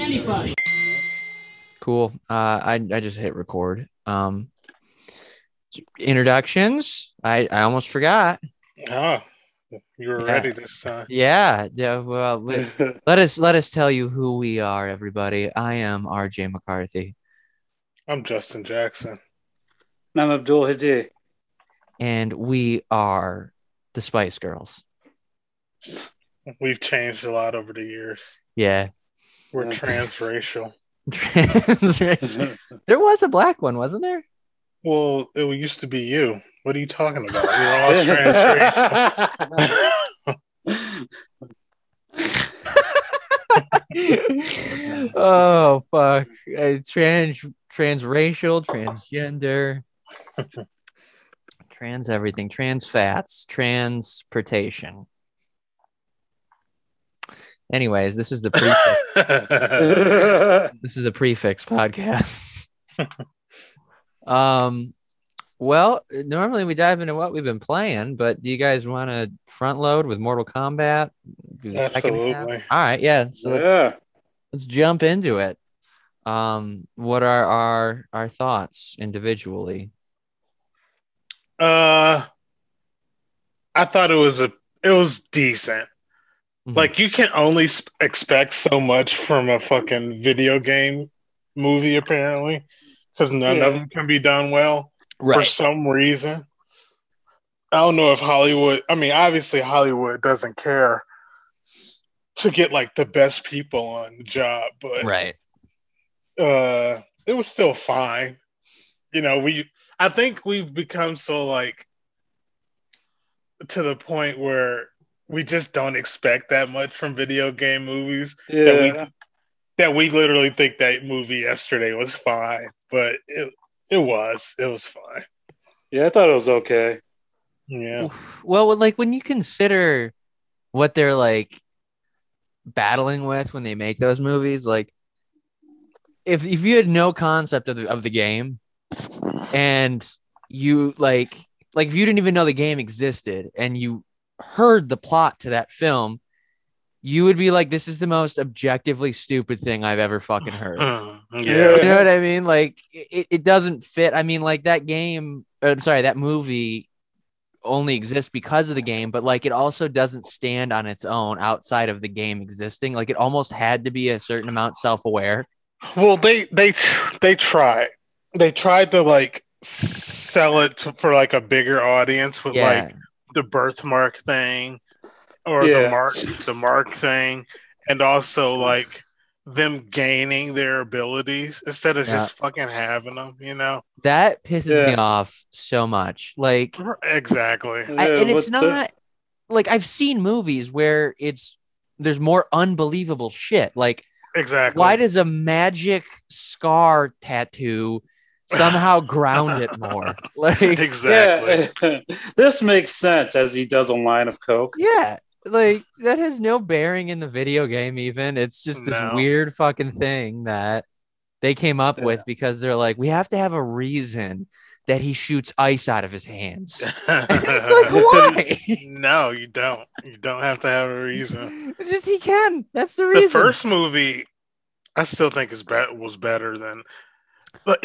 anybody. Cool. Uh, I I just hit record. Um, introductions. I I almost forgot. Oh, you were Yeah. ready this time. Yeah. yeah well, let, let us let us tell you who we are, everybody. I am RJ McCarthy, I'm Justin Jackson. I'm Abdul Hadi. and we are the Spice Girls. We've changed a lot over the years. Yeah. We're Yeah. transracial. Transracial. there was a black one, wasn't there? Well, it used to be you. What are you talking about? We're all transracial. oh fuck! Uh, trans, transracial, transgender, trans everything, trans fats, transportation. Anyways, this is the prefix. this is the prefix podcast. um, well, normally we dive into what we've been playing, but do you guys want to front load with Mortal Kombat? Do the second? Absolutely. All right, yeah. So let's yeah. let's jump into it. Um, what are our our thoughts individually? uh, I thought it was a it was decent. Mhm. Like you can only sp- expect so much from a fucking video game movie, apparently, because none of them can be done well. for some reason. I don't know if Hollywood, I mean, obviously, Hollywood doesn't care to get like the best people on the job, but right, uh, it was still fine. You know, we, I think we've become so like to the point where we just don't expect that much from video game movies that Yeah. we that we literally think that movie yesterday was fine, but it it was it was fine. Yeah, I thought it was okay. Yeah. Well, like when you consider what they're like battling with when they make those movies, like if if you had no concept of the, of the game and you like like if you didn't even know the game existed and you heard the plot to that film, you would be like, "This is the most objectively stupid thing I've ever fucking heard." Mm, Yeah. yeah. You know what I mean? Like it, it doesn't fit. I mean, like that game, I'm sorry, that movie only exists because of the game, but like it also doesn't stand on its own outside of the game existing. Like it almost had to be a certain amount self-aware. Well, they they they try. They tried to like sell it to, for like a bigger audience with Yeah. like the birthmark thing or Yeah. the mark the mark thing and also like them gaining their abilities instead of Yeah. just fucking having them, you know? that pisses me off so much. Like Exactly. I, Yeah, and it's what the- not like I've seen movies where it's there's more unbelievable shit. Like Exactly. why does a magic scar tattoo somehow ground it more? Like exactly. Yeah. this makes sense as he does a line of coke. Yeah, like that has no bearing in the video game. Even it's just this No. weird fucking thing that they came up Yeah. with because they're like, we have to have a reason that he shoots ice out of his hands. it's like why? no, you don't. You don't have to have a reason. just he can. That's the reason. the reason. first movie I still think is be- was better than but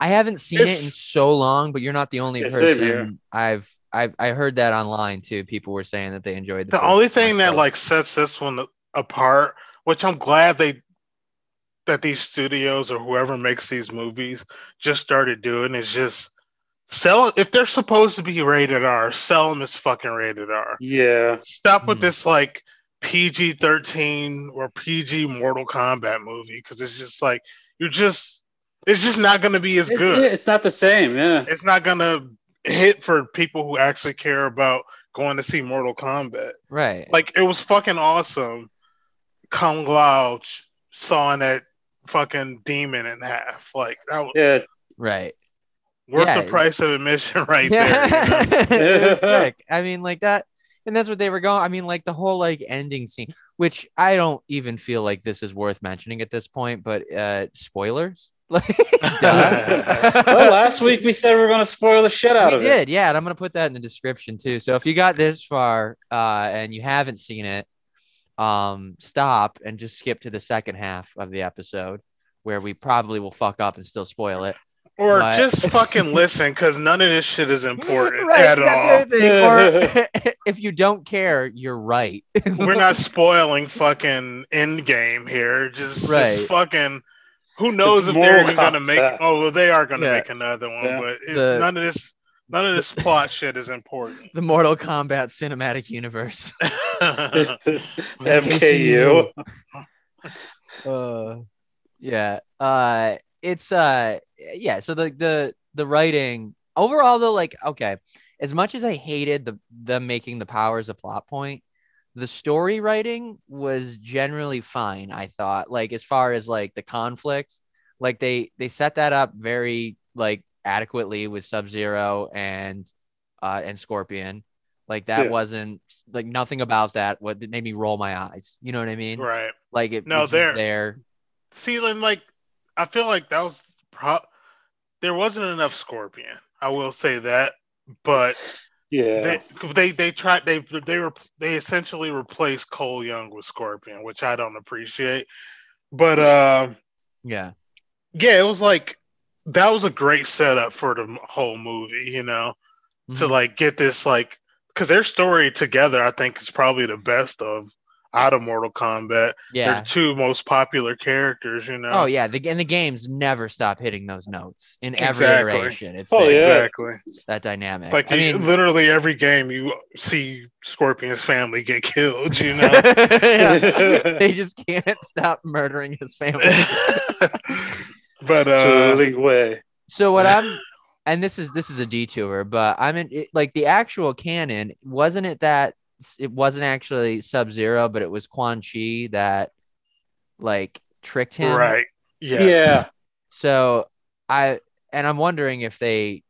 I haven't seen it in so long, but you're not the only person. I've I've I heard that online too. People were saying that they enjoyed the, the first only one, thing that like sets this one apart, which I'm glad they that these studios or whoever makes these movies just started doing is just sell if they're supposed to be rated R, sell them as fucking rated R. Yeah. Stop with Mhm. this like PG 13 or PG Mortal Kombat movie because it's just like you're just it's just not going to be as good. it's not the same. Yeah. it's not gonna hit for people who actually care about going to see Mortal Kombat. right. Like it was fucking awesome. Kung Lao ch- sawing that fucking demon in half. Like that was Yeah. right. worth Yeah. the price of admission right there. you know? sick. I mean, like that, and that's what they were going. I mean, like the whole like ending scene, which I don't even feel like this is worth mentioning at this point. But uh spoilers, like, well, last week we said we are going to spoil the shit out we of did, yeah, and I'm gonna put that in the description too. So if you got this far uh and you haven't seen it, um, stop and just skip to the second half of the episode where we probably will fuck up and still spoil it. Or But- just fucking listen, because none of this shit is important right, at that's all. thing. Or if you don't care, you're right. We're not spoiling fucking end game here. Just, just fucking. Who knows It's if they're even gonna make? Kombat. Oh, well, they are gonna Yeah. make another one, Yeah. but it, The- none of this, none of this plot shit is important. the Mortal Kombat cinematic universe. MKU. uh yeah uh it's uh yeah so the the the writing overall though like okay as much as i hated the them making the powers a plot point the story writing was generally fine i thought like as far as like the conflicts like they they set that up very like adequately with sub zero and uh and scorpion like that Yeah. wasn't like nothing about that what made me roll my eyes you know what i mean right. like it No, they're- there. See, like, I feel like that was pro- there wasn't enough Scorpion. I will say that, but Yeah. they they they tried they they were they essentially replaced Cole Young with Scorpion, which I don't appreciate. But um, Yeah. yeah, it was like that was a great setup for the whole movie. You know, to Mhm. like get this like because their story together, I think, is probably the best of out of Mortal Kombat. They're two most popular characters. You know. Oh yeah, the and the games never stop hitting those notes in every Exactly. iteration. It's Oh, there, yeah. Exactly. that dynamic. Like I you, mean, literally every game you see Scorpion's family get killed, you know. They just can't stop murdering his family. but uh way. so what I'm and this is this is a detour, but I'm in it, like the actual canon. Wasn't it that it wasn't actually Sub Zero, but it was Quan Chi that like tricked him? right. Yes. Yeah. So I and I'm wondering if they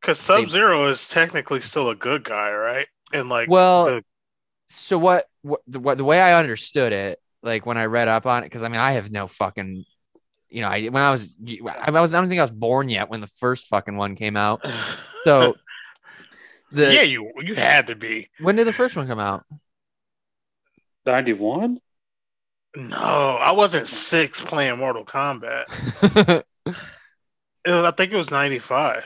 Because Sub Zero is technically still a good guy, right? And like well the- so what what the, what the way I understood it like when I read up on it because I mean I have no fucking you know I when I was I was I don't think I was born yet when the first fucking one came out so the yeah, you you had to be. when did the first one come out 91? No, I wasn't six playing Mortal Kombat. It was, I think it was ninety five.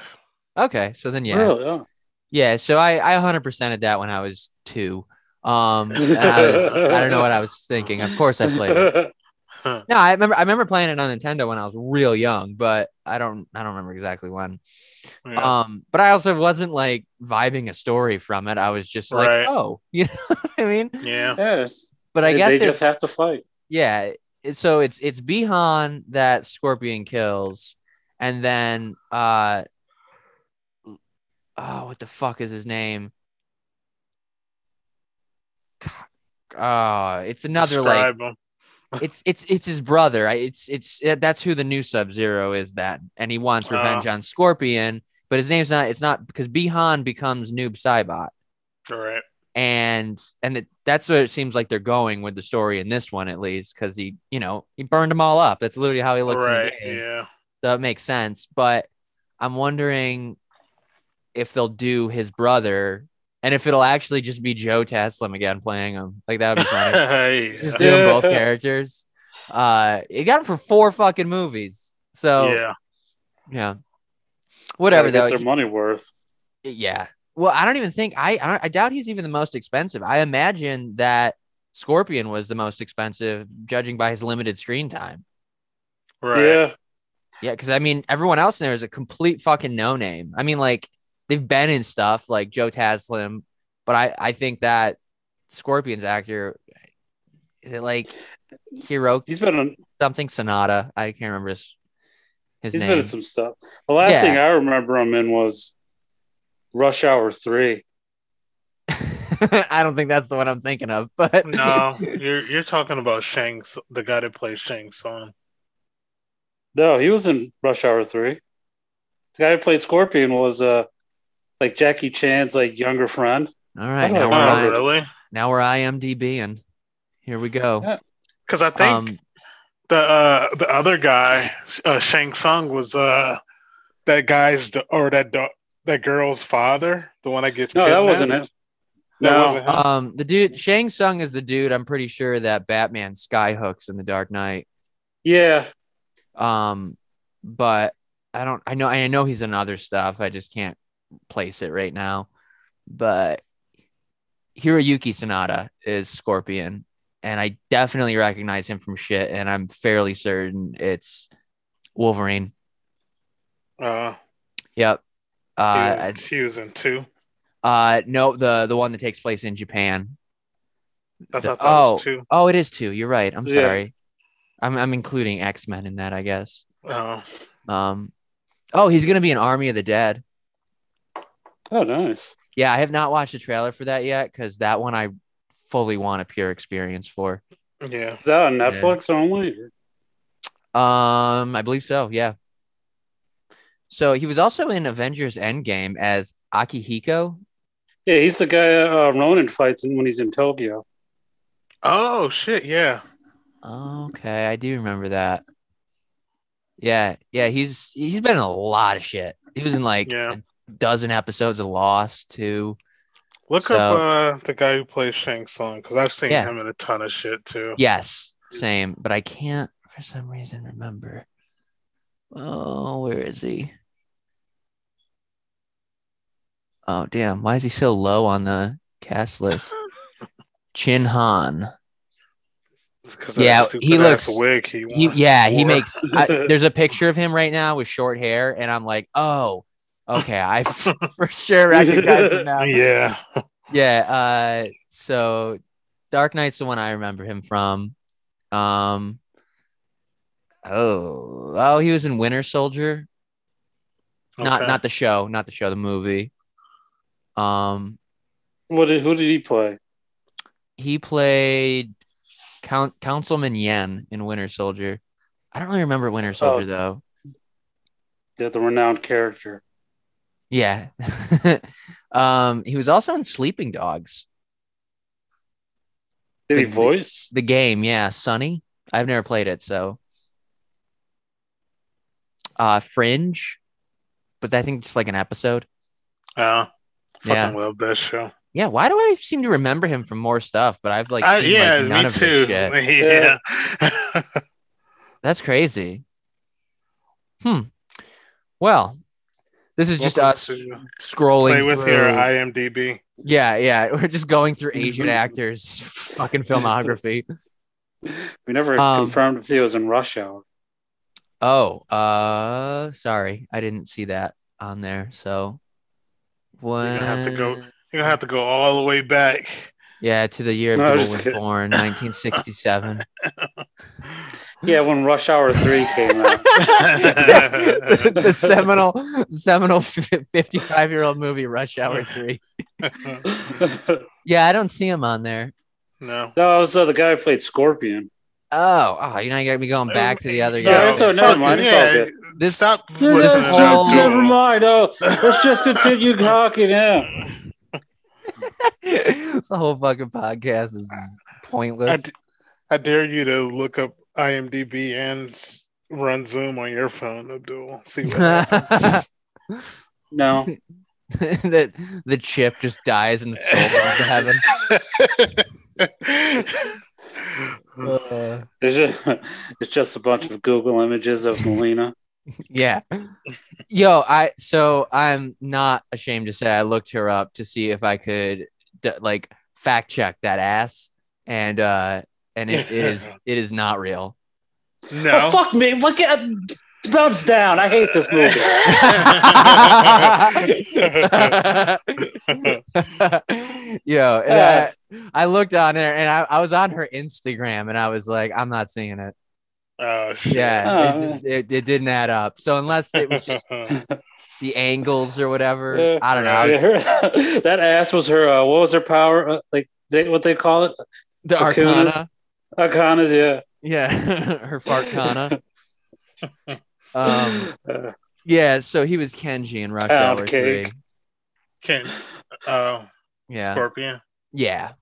okay so then yeah Really? Oh. yeah so I I 100%ed that when I was two um I, was, I don't know what I was thinking of course I played it No, I remember. I remember playing it on Nintendo when I was real young, but I don't. I don't remember exactly when. Yeah. Um, but I also wasn't like vibing a story from it. I was just like, Right. oh, you know what I mean. yeah. yes. But I They- guess they just have to fight. yeah. So it's it's Bihan that Scorpion kills, and then uh, oh, what the fuck is his name? Oh, it's another like Describe 'em. It's it's it's his brother. It's it's uh, that's who the new Sub Zero is. That and he wants revenge on Scorpion, but his name's not. It's not because Bihan becomes Noob Saibot, All right. and and it, that's what it seems like they're going with the story in this one at least because he you know he burned them all up. That's literally how he looks Right. in the game. Yeah. So it makes sense. But I'm wondering if they'll do his brother. And if it'll actually just be Joe Taslim again playing him, like that would be funny. Hey. just doing both characters. Uh, it got him for four fucking movies. So yeah, yeah. whatever Gotta though. Their money worth. yeah. Well, I don't even think I, I I doubt he's even the most expensive. I imagine that Scorpion was the most expensive, judging by his limited screen time. Right. Yeah. Yeah, because I mean, everyone else in there is a complete fucking no name. I mean, like they've been in stuff like Joe Taslim, but I I think that Scorpion's actor is it like Hero He's been on something Sonata? I can't remember his his he's name. been in some stuff. The last Yeah. thing I remember him in was Rush Hour Three. I don't think that's the one I'm thinking of, but No, you're you're talking about Shanks, the guy that plays Shang Tsung. No, he was in Rush Hour Three. The guy who played Scorpion was uh like Jackie Chan's like younger friend. all right, Oh, now we're I, really? now we're IMDb and here we go. Yeah. Because I think Um, the uh, the other guy, uh, Shang Tsung, was uh, that guy's or that that girl's father, the one that gets killed. No, that wasn't it. No. wasn't. Um, the dude Shang Tsung is the dude. I'm pretty sure that Batman skyhooks in the Dark Knight. Yeah, Um, but I don't. I know. I know he's in other stuff. I just can't place it right now. But Hiroyuki Sanada is Scorpion, and I definitely recognize him from shit. And I'm fairly certain it's Wolverine. Uh, Yep. Uh, he was in two. uh, no, the the one that takes place in Japan. I The- that oh, was two. oh, it is two. You're right. I'm Yeah. sorry. I'm I'm including X Men in that, I guess. Uh, Um, oh, he's gonna be an Army of the Dead. Oh nice. Yeah, I have not watched the trailer for that yet because that one I fully want a pure experience for. yeah. Is that on Netflix only? Um, I believe so. Yeah. So he was also in Avengers Endgame as Akihiko. Yeah, he's the guy uh, Ronin fights in when he's in Tokyo. Oh shit! Yeah. Okay, I do remember that. Yeah, yeah, he's he's been in a lot of shit. He was in like Yeah. Dozen episodes of Lost too. Look So- up uh, the guy who plays Shang Tsung because I've seen Yeah. him in a ton of shit too. Yes, same, but I can't for some reason remember. Oh, where is he? Oh, damn. Why is he so low on the cast list? Chin Han. Yeah, he looks- wig he, He, yeah, he makes. I, there's a picture of him right now with short hair, and I'm like, oh, okay, I for sure recognize him now. Yeah. Yeah. Uh, so Dark Knight's the one I remember him from. Um. Oh, oh, he was in Winter Soldier. Not Okay. not the show, not the show, the movie. Um, What did who did he play? he played Count Councilman Yen in Winter Soldier. I don't really remember Winter Soldier though. Yeah, the renowned character. Yeah. um, he was also in Sleeping Dogs, Did he The- voice? the game. Yeah, Sunny. I've never played it, so. Uh, Fringe, but I think it's like an episode. Yeah. Fucking Yeah. love that show. Yeah, why do I seem to remember him from more stuff? But I've like I- seen yeah, like none me of too. this shit. Yeah. That's crazy. Hmm. Well, this is just Welcome us scrolling Play with through. your IMDb. yeah, yeah, we're just going through Asian actors' fucking filmography. We never Um, confirmed if he was in Rush Hour. Oh, uh, sorry, I didn't see that on there. So, when gonna have to go- You're gonna have to go all the way back. Yeah, to the year No, Bill was kidding. born, 1967. Yeah, when Rush Hour Three came out. the, the seminal, seminal 55 year old movie Rush Hour 3. Yeah, I don't see him on there. no. no, it was uh, the guy who played Scorpion. Oh, oh, you know, you got me going back to the other No, guy. it's so never mind, it's all good. This- Stop. No, this whole- never mind. Oh, let's just continue talking. Yeah. this whole fucking podcast is pointless. d- I dare you to look up IMDb and s- run Zoom on your phone, Abdul. See what happens. No. that the chip just dies and the soul goes to heaven. Uh, It's just, it's just a bunch of Google images of Melina. yeah. Yo, I so I'm not ashamed to say I looked her up to see if I could d- like fact check that ass and uh and it, it is it is not real. no. Oh, fuck me. Look at thumbs down. I hate this movie. Yo, and I, I looked on there and I, I was on her Instagram and I was like, I'm not seeing it. oh shit. Yeah, Oh. it, just- it, it didn't add up. So unless it was just the angles or whatever, Yeah. I don't know. I was- her- that ass was her. Uh, what was her power? Uh, like they, what they call it? the Arcana, Arcanas. Yeah. yeah, her fartcana. Um, yeah. So he was Kenji in Rush Pound Hour cake. Three. Ken, uh, Yeah, Scorpion. yeah,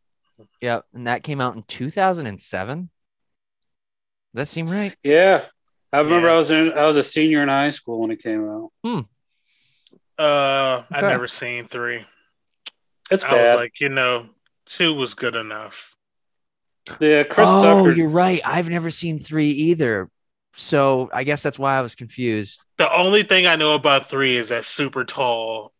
yep. And that came out in 2007. That seem right? yeah. I remember Yeah. I was in. I was a senior in high school when it came out. Hmm. Uh, I've never seen three. It's I bad. was like, you know, two was good enough. Yeah, Chris oh, Tucker. you're right. I've never seen three either. So I guess that's why I was confused. The only thing I know about three is that super tall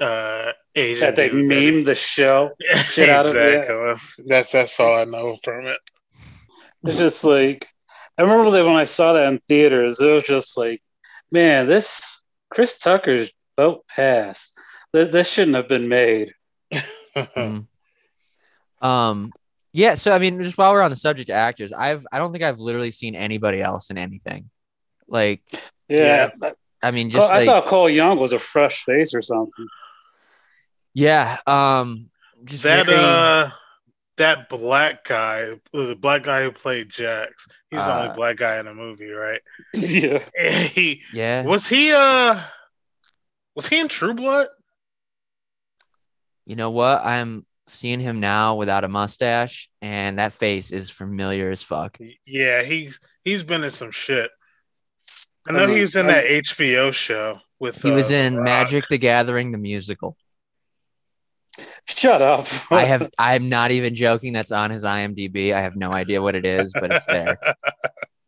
uh Asian. That they dude that- meme the show. shit out of it, exactly. That's that's all I know from it. It's just like I remember that when I saw that in theaters, it was just like, man, this Chris Tucker's boat passed. This, this shouldn't have been made. Mm. Um, yeah. So I mean, just while we're on the subject of actors, I've I don't think I've literally seen anybody else in anything. Like, Yeah, I mean, Cole- just I like, thought Cole Young was a fresh face or something. yeah. Um, just that very- uh that black guy, the black guy who played Jax, he's the Uh, only black guy in the movie, right? yeah, he yeah. was he uh was he in True Blood? You know what? I'm seeing him now without a mustache, and that face is familiar as fuck. Yeah, he's he's been in some shit. I know Um, he was in I- that HBO show with. He was uh, in Rock. Magic the Gathering, the musical. shut up. I have. I'm not even joking. That's on his IMDb. I have no idea what it is, but it's there.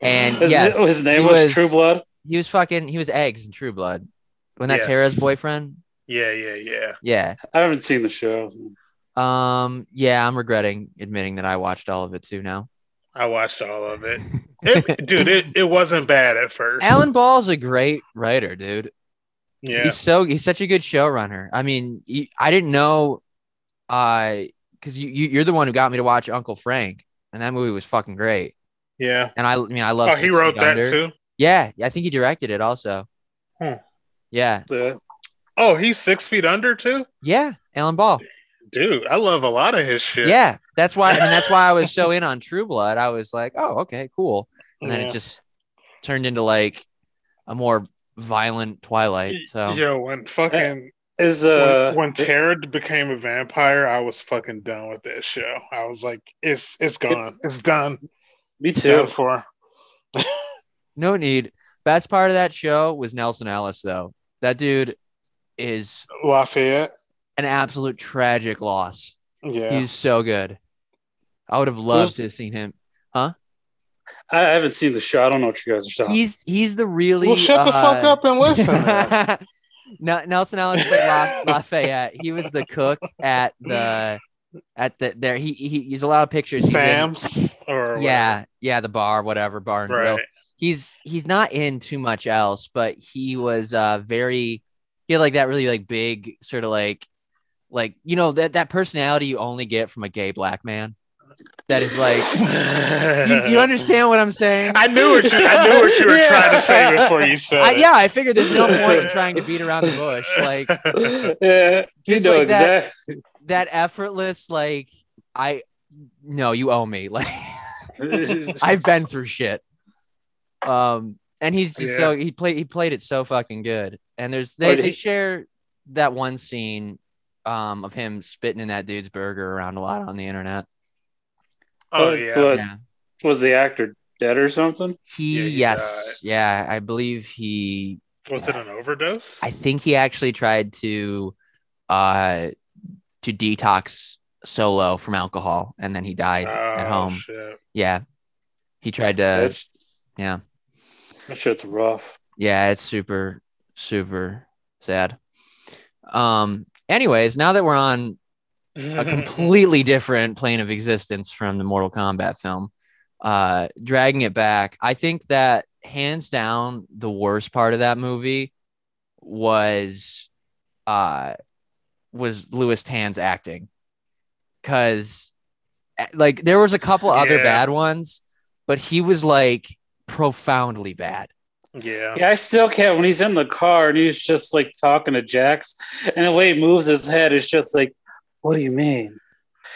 And His, yes, his name he was, True Blood. He was fucking. He was eggs in True Blood. When that Yes. Tara's boyfriend. Yeah, yeah, yeah. Yeah. I haven't seen the show. Um. Yeah. I'm regretting admitting that I watched all of it too now. I watched all of it. It- dude, it, it wasn't bad at first. Alan Ball's a great writer, dude. yeah, He's so he's such a good showrunner. I mean, he, I didn't know, uh, because you, you you're the one who got me to watch Uncle Frank, and that movie was fucking great. yeah. And I, I mean, I love. Oh, he wrote that Under. too. Yeah, I think he directed it also. Hmm. Yeah, Yeah. Oh, he's six feet under too. yeah, Alan Ball. Dude, I love a lot of his shit. Yeah, that's why. I that's why I was so in on True Blood. I was like, oh, okay, cool. And then Yeah. it just turned into like a more violent Twilight. So Yo, when fucking Is uh when, when Tara became a vampire, I was fucking done with that show. I was like, it's it's gone. It's done. me too. done for. no need. Best part of that show was Nelsan Ellis, though. That dude is Lafayette. An absolute tragic loss. Yeah. He's so good. I would have loved to have seen him. Huh? I haven't seen the show. I don't know what you guys are talking. He's he's the really well, shut the fuck uh, up and listen. Nelsan played La- Lafayette. He was the cook at the at the there. He, he he's a lot of pictures. Sam's or yeah, yeah, the bar, whatever bar whatever. right. He's he's not in too much else, but he was uh very he had like that really like big sort of like like you know that that personality you only get from a gay black man. That is like you, you understand what I'm saying? I knew what you, I knew what you were Yeah. trying to say before you said I, it. yeah, I figured there's no point in trying to beat around the bush. Like yeah, you Just know like that. exactly. that effortless, like I no, you owe me. Like I've been through shit. Um, and he's just Yeah. so he played he played it so fucking good. And there's they, they share that one scene um of him spitting in that dude's burger around a lot on the internet. oh But- yeah. but Yeah. was the actor dead or something? He, Yeah, he yes, yeah, I believe he Was it an overdose? I think he actually tried to uh to detox solo from alcohol and then he died at Oh, home. shit. Yeah. He tried to That's, yeah. that shit's rough. Yeah, it's super, super sad. Um, anyways, now that we're on a completely different plane of existence from the Mortal Kombat film, uh, dragging it back, I think that hands down the worst part of that movie was uh was Lewis Tan's acting. Cause eh, like there was a couple other Yeah. bad ones, but he was like profoundly bad. Yeah. Yeah, I still can't. When he's in the car and he's just like talking to Jax, and the way he moves his head is just like, "What do you mean?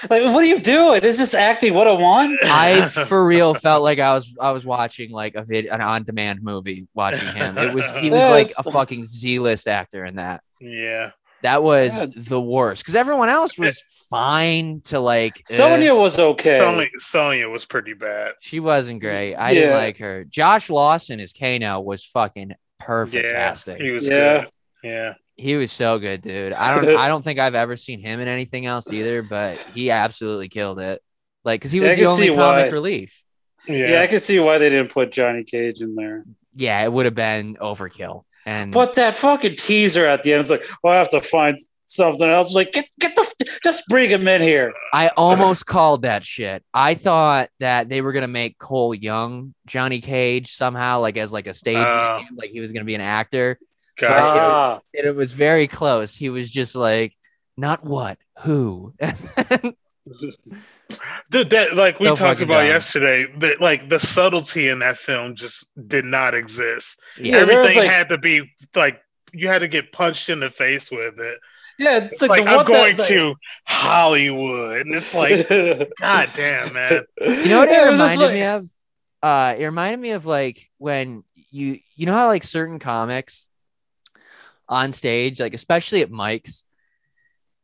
Like, what are you doing? Is this acting what I want?" I for real felt like I was I was watching like a vid an on demand movie watching him. It was he was like a fucking Z list actor in that. yeah. That was Yeah. the worst because everyone else was fine to like. eh, Sonya was okay. Sonya, Sonya was pretty bad. she wasn't great. I didn't like her. Josh Lawson as Kano was fucking perfect yeah. He was Yeah. good. Yeah. He was so good, dude. I don't I don't think I've ever seen him in anything else either, but he absolutely killed it. Like, cause he Yeah, was the only see comic why. relief. Yeah. Yeah. I can see why they didn't put Johnny Cage in there. Yeah, it would have been overkill. And But that fucking teaser at the end is like, well, I have to find something else. Like, get get the just bring him in here. I almost called that shit. I thought that they were gonna make Cole Young Johnny Cage somehow, like as like a stage Oh. name, like he was gonna be an actor. Gotcha. Ah, And it was very close. He was just like, not what, who. Dude, that like we So talked about dumb. yesterday, that like the subtlety in that film just did not exist. Yeah, Everything like- had to be like you had to get punched in the face with it. yeah, it's like, Like, the I'm going that, to Hollywood, and it's like, god damn, man. You know what Yeah, it reminded like- me of? Uh, it reminded me of like when you you know how like certain comics on stage, like especially at mics,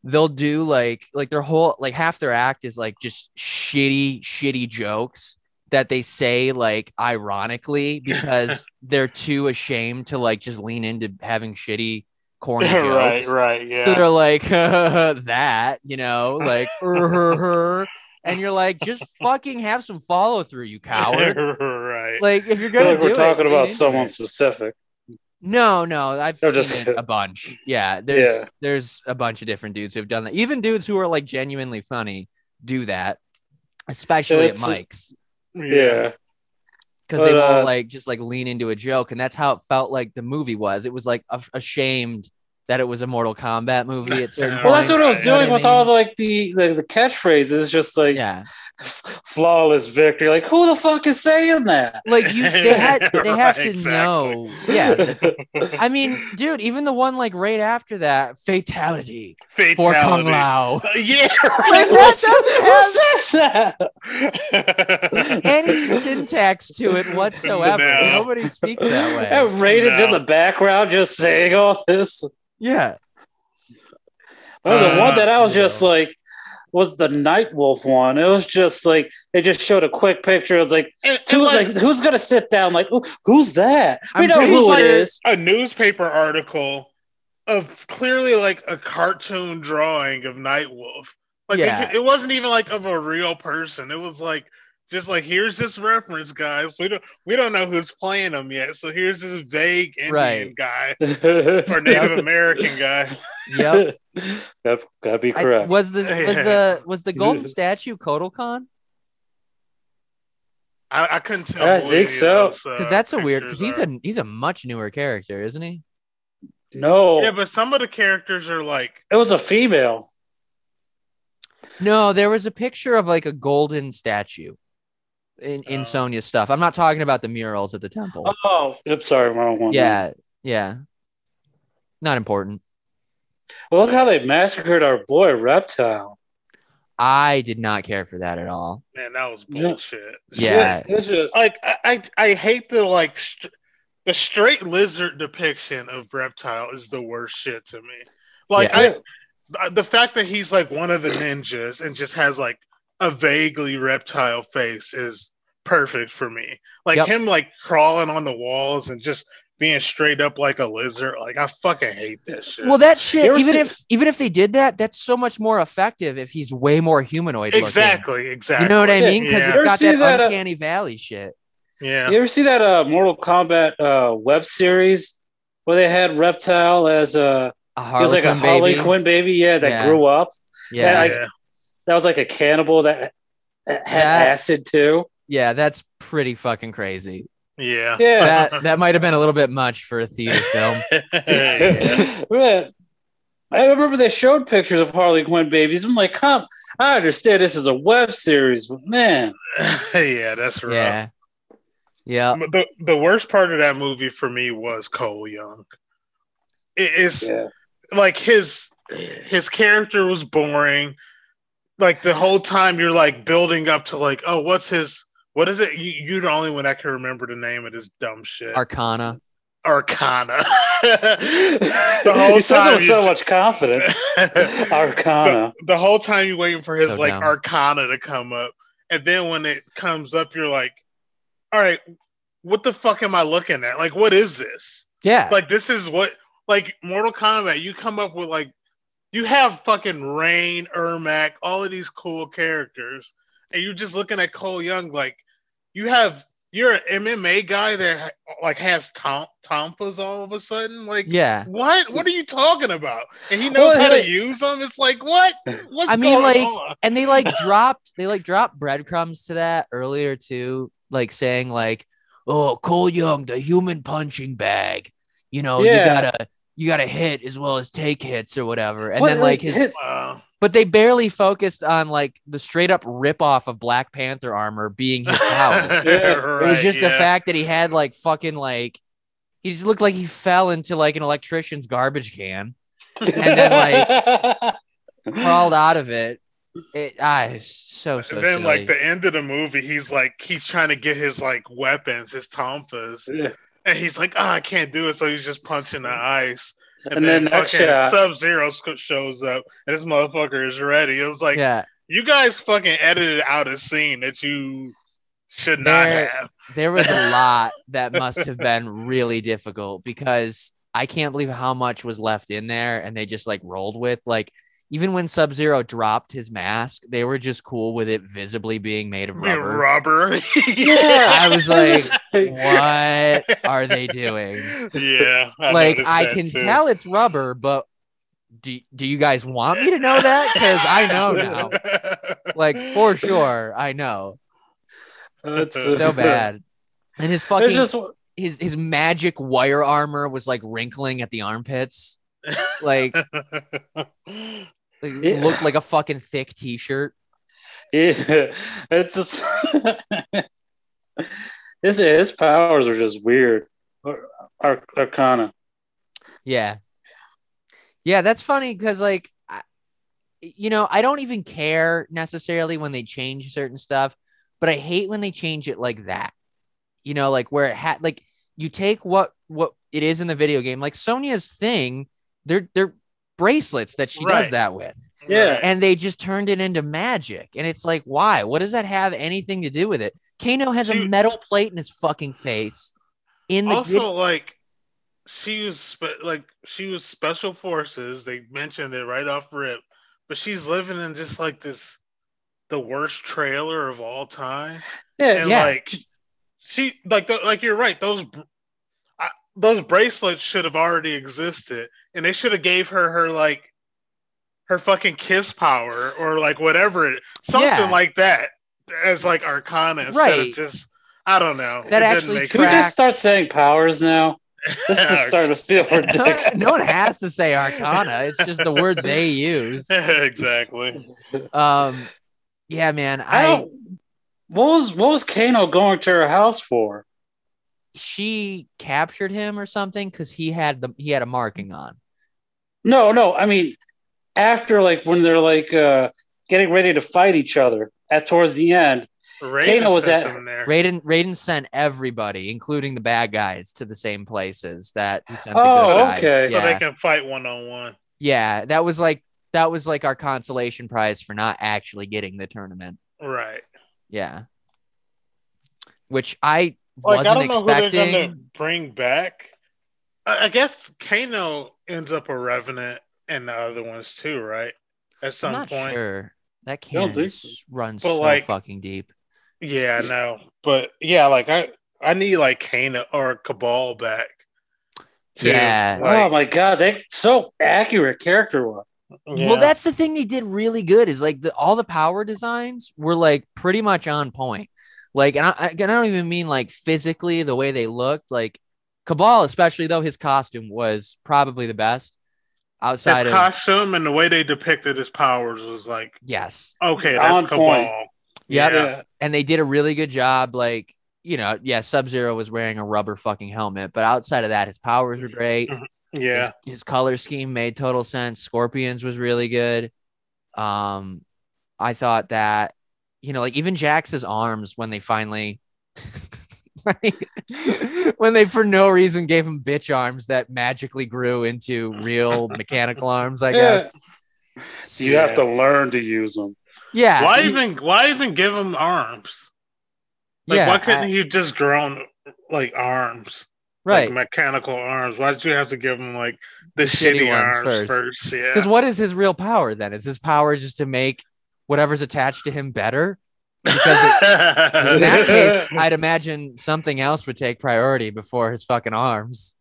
they'll do like like their whole like half their act is like just shitty shitty jokes that they say like ironically because they're too ashamed to like just lean into having shitty corny jokes. right, right, So yeah. they're like that, you know, like and you're like, just fucking have some follow through, you coward. right. Like if you're gonna like do we're it, talking about someone it. specific. No, no, I've No, seen just- it a bunch. Yeah, there's Yeah. there's a bunch of different dudes who've done that. Even dudes who are like genuinely funny do that, especially at It's- mics. Yeah. because they But, won't uh, like just like lean into a joke, and that's how it felt like the movie was. It was like a- ashamed that it was a Mortal Kombat movie at certain Well, Well, that's what I was You know doing what I with all the, like the, the the catchphrases. Just like yeah, flawless victory. Like who the fuck is saying that? like you they had they have Right, to exactly. know. Yeah, I mean, dude, even the one like right after that, fatality, for Kung Fatality. Lao. Uh, yeah, Like, that doesn't have Who says that? any syntax to it whatsoever. No. Nobody speaks that way. Have Raiden's in the background just saying all this. Yeah, Well, the Uh, one that I was just like was the Night Wolf one. It was just like they just showed a quick picture. It was like, And- and, who, like, like who's gonna sit down? Like who's that? We I'm know who sure- it is. a newspaper article of clearly like a cartoon drawing of Nightwolf. Like it- it, wasn't even like of a real person. It was like just like here's this reference, guys. We don't we don't know who's playing them yet. So here's this vague Indian Right. guy or Native American guy. yep. Gotta, gotta be I- correct. was the was Yeah. the was the golden statue Kotal Khan? I, I couldn't tell. I think any of so. those, uh, Because that's a weird. Because he's a he's a much newer character, isn't he? no, yeah, but some of the characters are like it was a female. No, there was a picture of like a golden statue in in. Oh. Sonya's stuff. I'm not talking about the murals at the temple. Oh, I'm sorry, wrong one. yeah, yeah. Not important. Well, look how they massacred our boy Reptile. I did not care for that at all. man, that was bullshit. Yeah. it's just like I, I I hate the like st- the straight lizard depiction of reptile is the worst shit to me. Like Yeah. I the fact that he's like one of the ninjas and just has like a vaguely reptile face is perfect for me. Like Yep. him like crawling on the walls and just being straight up like a lizard. Like I fucking hate this shit. Well, that shit. Even see- if even if they did that, that's so much more effective if he's way more humanoid. looking. exactly, exactly. You know what I mean? Because Yeah. it's Ever got see that, that, uh, uncanny valley shit. Yeah. You ever see that uh, Mortal Kombat uh, web series where they had Reptile as a A he was like a Quinn Harley baby. Quinn baby, yeah, that Yeah. grew up. Yeah, I- yeah. That was like a cannibal that had That- acid too. yeah, that's pretty fucking crazy. Yeah. Yeah. That that might have been a little bit much for a theater film. yeah. I remember they showed pictures of Harley Quinn babies. I'm like, come, I understand this is a web series, but man, yeah, that's right. Yeah, yeah. But the the worst part of that movie for me was Cole Young. It is yeah. like his his character was boring. Like the whole time you're like building up to like, oh, what's his what is it? You, you're the only one that can remember the name of this dumb shit. Arcana. Arcana. the whole he says it time with so much confidence. Arcana. the, the whole time you waiting for his So like dumb. arcana to come up and then when it comes up you're like all right what the fuck am i looking at like what is this Yeah, like this is what like Mortal Kombat, you come up with like you have fucking Rain, Ermac, all of these cool characters, and you're just looking at Cole Young like you have you're an MMA guy that like has tom- tonfas all of a sudden. Like, Yeah. what? What are you talking about? And he knows Well, how to use them. It's like, what? What's I mean, like, on? and they like dropped they like dropped breadcrumbs to that earlier too, like saying like, "Oh, Cole Young, the human punching bag. You know, Yeah. you gotta you gotta hit as well as take hits or whatever." And Well, then like his, his- Wow. but they barely focused on like the straight up rip off of Black Panther armor being his power. Yeah, it was just the fact that he had like fucking like he just looked like he fell into like an electrician's garbage can, and then, like crawled out of it. It ah, it's so so. and then, silly. like the end of the movie, he's like he's trying to get his like weapons, his tonfas, Yeah. And he's like, "Ah, I can't do it," so he's just punching the ice. And then next shot- Sub Zero shows up, and this motherfucker is ready. It was like, yeah, you guys fucking edited out a scene that you should not There- have. there was a lot that must have been really difficult because I can't believe how much was left in there and they just like rolled with like even when Sub Zero dropped his mask, they were just cool with it visibly being made of Rubber. rubber. rubber. Yeah. I was like, what are they doing? yeah, I like I can too. tell it's rubber, but do, do you guys want me to know that? Because I know now. Like for sure, I know. It's So bad. And his fucking just his his magic wire armor was like wrinkling at the armpits. Like it Yeah. looked like a fucking thick t-shirt. yeah, it's just his his powers are just weird. Ar- Arcana. Yeah. Yeah, that's funny because like I, you know, I don't even care necessarily when they change certain stuff, but I hate when they change it like that. You know, like where it had like you take what what it is in the video game, like Sonya's thing, they're they're bracelets that she does that with. Yeah. and they just turned it into magic. And it's like, why? What does that have anything to do with it? Kano has a metal plate in his fucking face. In the also video- like she was spe- like she was special forces they mentioned it right off rip but she's living in just like this the worst trailer of all time Yeah. and Yeah. like she like the, like you're right those br- I, those bracelets should have already existed and they should have gave her her like her fucking kiss power or like whatever it something Yeah. like that as like arcana instead Right. of just i don't know That It actually make Can we just start saying powers now? This is starting to feel ridiculous. no one has to say arcana. It's just the word they use. exactly. Um, yeah, man. I I. What was what was Kano going to her house for? she captured him or something because he had the he had a marking on. No, no. I mean, after like when they're like uh, getting ready to fight each other at towards the end. Raven Kano was sent at- there. Raiden Raiden sent everybody, including the bad guys, to the same places that he sent Oh, the good guys. okay. so they can fight one on one. Yeah, that was like that was like our consolation prize for not actually getting the tournament. Right. Yeah. Which I Like wasn't I don't know who they're expecting. bring back. I, I guess Kano ends up a revenant and the other ones too, right? At I'm some not point. sure. That I can think runs But, so like- fucking deep. Yeah, I know. But yeah, like I I need like Kano or Cabal back. too. Yeah. oh my god, they're so accurate character was. yeah. Well, that's the thing they did really good is like the all the power designs were like pretty much on point. Like, and I, I I don't even mean like physically the way they looked. Like Cabal, especially though, his costume was probably the best outside his of costume and the way they depicted his powers was like, yes, okay, On Cabal. point. Yep. Yeah. and they did a really good job. Like, you know, yeah, Sub Zero was wearing a rubber fucking helmet, but outside of that, his powers were great. Yeah. His, his color scheme made total sense. Scorpions was really good. Um, I thought that, you know, like even Jax's arms when they finally, when they for no reason gave him bitch arms that magically grew into real mechanical arms, I Yeah. guess. You have to learn to use them. Yeah. Why he- even why even give him arms? Like yeah, why couldn't I- he just grown like arms? right? like mechanical arms. Why did you have to give him like the, The shitty shitty, ones arms first. first? Yeah, Because what is his real power then? Is his power just to make whatever's attached to him better? Because In that case, I'd imagine something else would take priority before his fucking arms.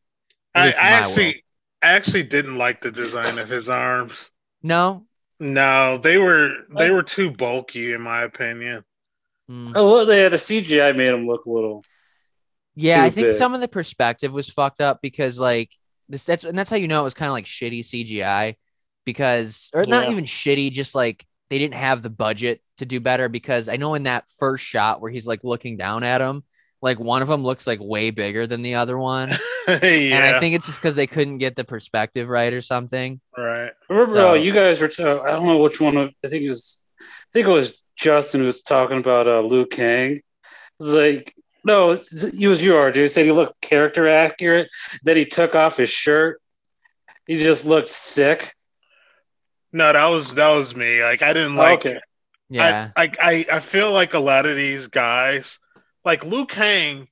I, I actually, world. I actually didn't like the design of his arms. No. No, they were they were too bulky in my opinion. Mm. I love yeah, the CGI made him look a little. Yeah, too I think big. some of the perspective was fucked up because like this that's and that's how you know it was kind of like shitty CGI because or not even shitty, just like they didn't have the budget to do better because I know in that first shot where he's like looking down at him, like one of them looks like way bigger than the other one. yeah, And I think it's just because they couldn't get the perspective right or something. right. Remember, So- uh, you guys were. T- I don't know which one. Of, I think it was. I think it was Justin who was talking about uh, Liu Kang. It's like no, it's- it was you, RJ. He said he looked character accurate. Then he took off his shirt. He just looked sick. No, that was that was me. Like I didn't like. okay. Yeah. I, I I I feel like a lot of these guys, like Liu Kang,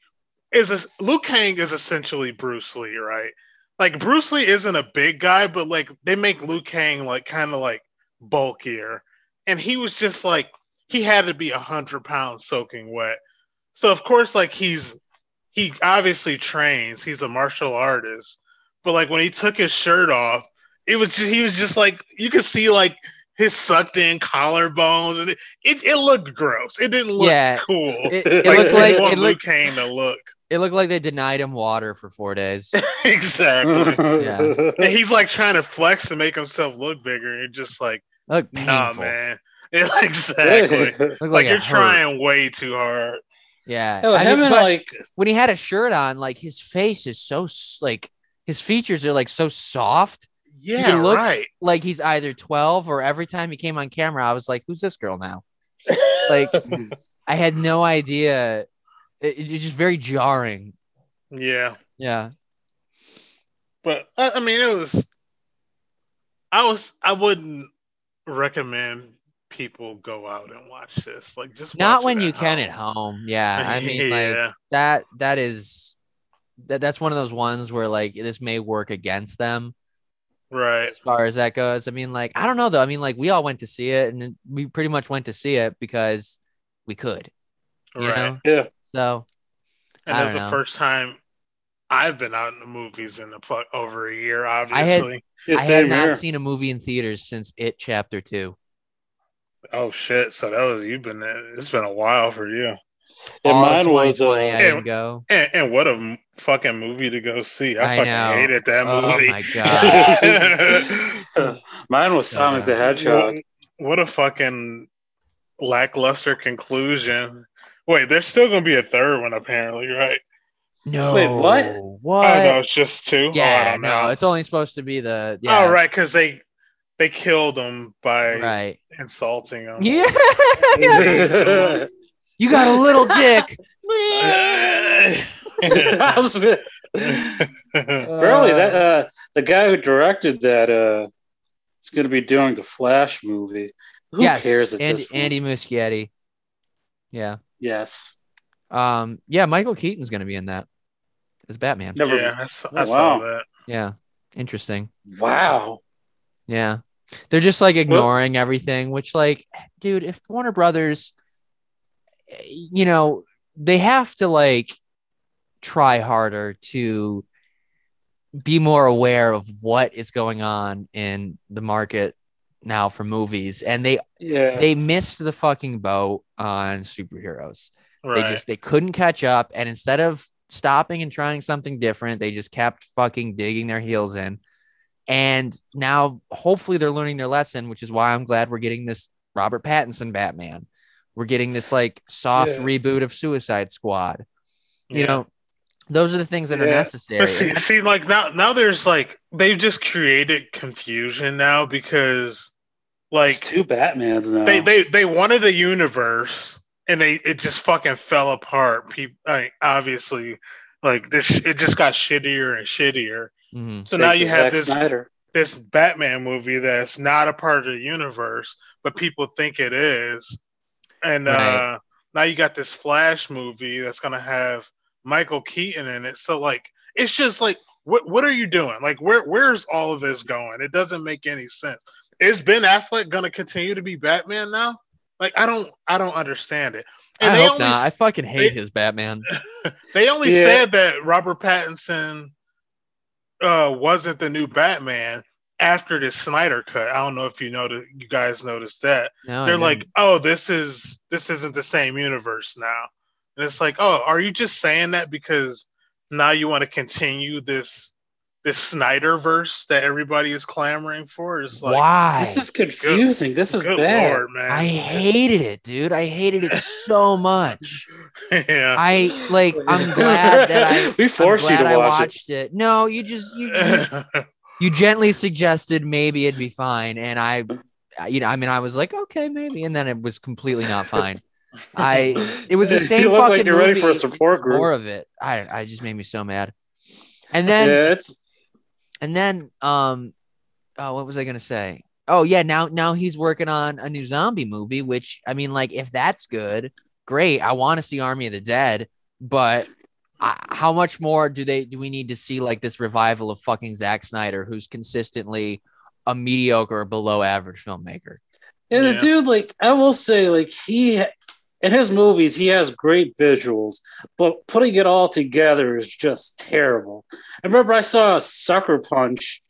is a, Liu Kang is essentially Bruce Lee, right? Like Bruce Lee isn't a big guy, but like they make Liu Kang like kind of like bulkier, and he was just like he had to be a hundred pounds soaking wet. So of course, like he's he obviously trains. He's a martial artist, but like when he took his shirt off, it was just, he was just like you could see like his sucked in collarbones, and it, it it looked gross. It didn't look Yeah. cool. It, it like looked like want it Liu looked Kang to look it looked like they denied him water for four days. exactly. Yeah. and he's like trying to flex to make himself look bigger. And you're just like, Look nah, man. Yeah, exactly. Like like, you're it hurt. trying way too hard. Yeah. Oh, Hell, him mean, and like when he had a shirt on, like his face is so like his features are like so soft. Yeah, he looks right. like he's either 12 or every time he came on camera, I was like, who's this girl now? Like I had no idea. It, it's just very jarring. yeah, Yeah. but I, I mean, it was. I was. I wouldn't recommend people go out and watch this. Like, just Not when you at can at home. Yeah. I mean, like yeah, that that is that that's one of those ones where like this may work against them right. as far as that goes. I mean, like I don't know though. I mean, like we all went to see it, and we pretty much went to see it because we could, you right. know. yeah. So And I that's the first time I've been out in the movies in the fuck over a year. had- Obviously. Yeah, I had not seen a movie in theaters since It Chapter Two. oh shit! So that was you've been. It's been a while for you. Yeah, All mine was 2020, uh, I go. And, and what a fucking movie to go see! I, I fucking know. hated that movie. Oh movie. my mine was Sonic the Yeah. Hedgehog. what a fucking lackluster conclusion. Wait, there's still gonna be a third one apparently, right? No. Wait, what? What? Oh no, it's just two. oh, I yeah, don't no, know. it's only supposed to be the yeah. Oh right, because they they killed him by Right. insulting him. Yeah. you got a little dick. I Apparently, that uh, the guy who directed that uh, is going to be doing the Flash movie. Who yes, cares at Andy, this? Andy Muschietti. Yeah. Yes. Um. Yeah. Michael Keaton's gonna be in that as Batman. Never. yeah, I, saw, I saw wow. that. Yeah. Interesting. Wow. Yeah. They're just like ignoring everything, which, like, dude, if Warner Brothers, you know, they have to like try harder to be more aware of what is going on in the market now for movies. And they Yeah. they missed the fucking boat on superheroes. Right. They just they couldn't catch up, and instead of stopping and trying something different, they just kept fucking digging their heels in. And now, hopefully, they're learning their lesson, which is why I'm glad we're getting this Robert Pattinson Batman. We're getting this like soft Yeah. reboot of Suicide Squad. You Yeah. know, those are the things that are necessary. But see, see, like now, now there's like they've just created confusion now because, like, It's two Batmans now. they they they wanted a universe and they it just fucking fell apart. People, I mean, obviously, like this, it just got shittier and shittier. Mhm. So now you have Zack this Snyder. this Batman movie that's not a part of the universe, but people think it is. And Right. uh now you got this Flash movie that's gonna have Michael Keaton in it. So like it's just like what what are you doing? Like where where's all of this going? It doesn't make any sense. Is Ben Affleck going to continue to be Batman now? Like I don't I don't understand it. And I hope not. I fucking hate they, his Batman. they only yeah. said that Robert Pattinson uh, wasn't the new Batman after the Snyder cut. I don't know if you know you guys noticed that. No, They're like, "Oh, this is this isn't the same universe now." And it's like, "Oh, are you just saying that because now you want to continue this this Snyder verse that everybody is clamoring for is like why this is confusing. Good, this is bad. Lord, man. I hated it, dude. I hated it so much. yeah. I like. I'm glad that I. we forced you to I watched it. it. No, you just you, you, you gently suggested maybe it'd be fine, and I, you know, I mean, I was like, okay, maybe, and then it was completely not fine. I it was the same you fucking like you're ready for a support group. More of it. I I just made me so mad. And then yeah, it's and then, um, oh, what was I gonna say? Oh yeah, now now he's working on a new zombie movie. Which I mean, like, if that's good, great. I want to see Army of the Dead, but I, how much more do they do we need to see like this revival of fucking Zack Snyder, who's consistently a mediocre or below average filmmaker? And yeah. the dude, like, I will say, like, he in his movies, he has great visuals, but putting it all together is just terrible. I remember I saw a Sucker Punch,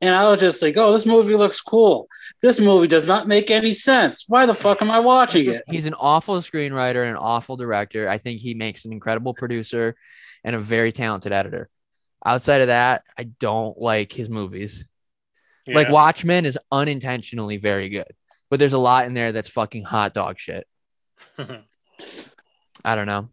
and I was just like, "Oh, this movie looks cool. This movie does not make any sense. Why the fuck am I watching it?" He's an awful screenwriter and an awful director. I think he makes an incredible producer and a very talented editor. Outside of that, I don't like his movies. Yeah. Like Watchmen is unintentionally very good, but there's a lot in there that's fucking hot dog shit. I don't know.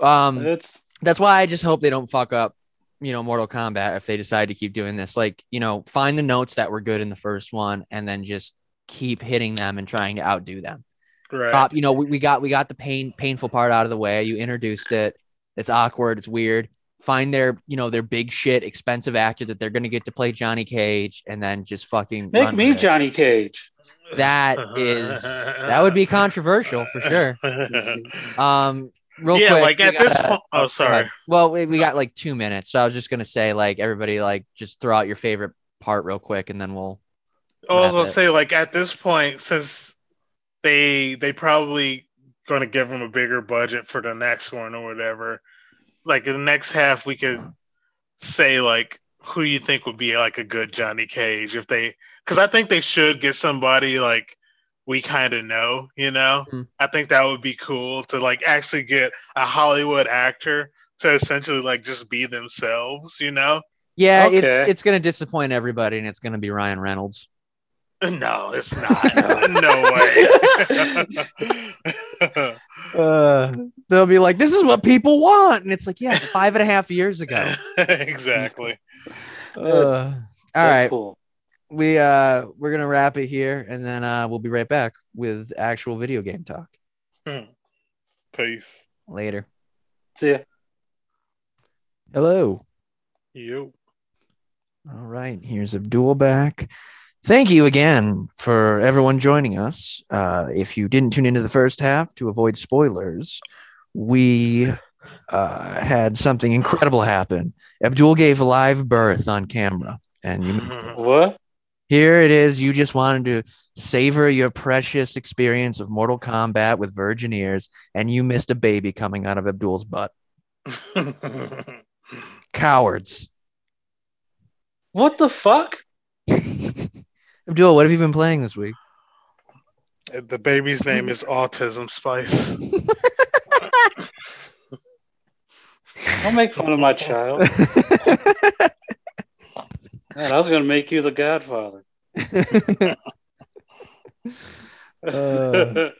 Um, it's that's why I just hope they don't fuck up, you know, Mortal Kombat if they decide to keep doing this. Like, you know, find the notes that were good in the first one and then just keep hitting them and trying to outdo them. Right. Uh, you know, we, we got we got the pain painful part out of the way. You introduced it. It's awkward. It's weird. Find their, you know, their big shit expensive actor that they're gonna get to play Johnny Cage, and then just fucking make me Johnny Cage that is that would be controversial for sure. Um, real yeah, quick, like at this point. Oh, sorry. Well, we, we got like two minutes, so I was just gonna say, like, everybody, like, just throw out your favorite part real quick, and then we'll. Oh, I was say, like, at this point, since they they probably going to give them a bigger budget for the next one or whatever. Like in the next half, we could say like who you think would be like a good Johnny Cage if they because I think they should get somebody like we kind of know, you know. Mm. I think that would be cool to like actually get a Hollywood actor to essentially like just be themselves, you know. Yeah, okay. it's it's gonna disappoint everybody, and it's gonna be Ryan Reynolds. No, it's not. no way. uh, they'll be like, "This is what people want," and it's like, "Yeah, five and a half years ago." exactly. Uh, all right. Cool. We uh we're gonna wrap it here and then uh we'll be right back with actual video game talk. Hmm. Peace. Later. See ya. Hello. You. All right. Here's Abdul back. Thank you again for everyone joining us. Uh, if you didn't tune into the first half to avoid spoilers, we uh, had something incredible happen. Abdul gave live birth on camera, and you missed it. What? Here it is. You just wanted to savor your precious experience of Mortal Kombat with virgin ears, and you missed a baby coming out of Abdul's butt. Cowards. What the fuck? Abdul, what have you been playing this week? The baby's name is Autism Spice. Don't make fun of my child. Man, I was going to make you the godfather. uh.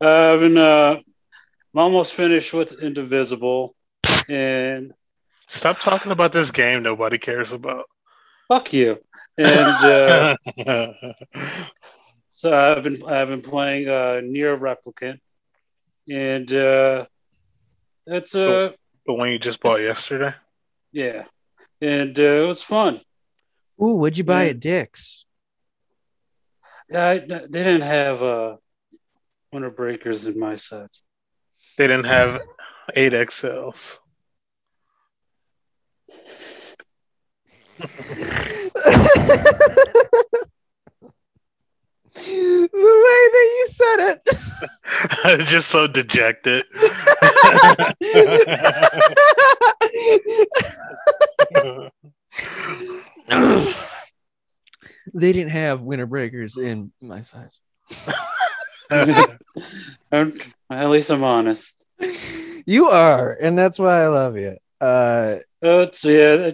I've been, uh, I'm almost finished with Indivisible, and stop talking about this game nobody cares about. Fuck you. And uh, so I've been I've been playing uh, NieR Replicant, and uh, it's uh, the one you just bought yesterday. Yeah, and uh, it was fun. Ooh, what'd you buy yeah. at Dick's? Yeah, they didn't have uh, winter breakers in my size. They didn't have eight XLs. the way that you said it. I was just so dejected. they didn't have winter breakers in my size. At least I'm honest. You are, and that's why I love you. Uh, Oh, it's yeah,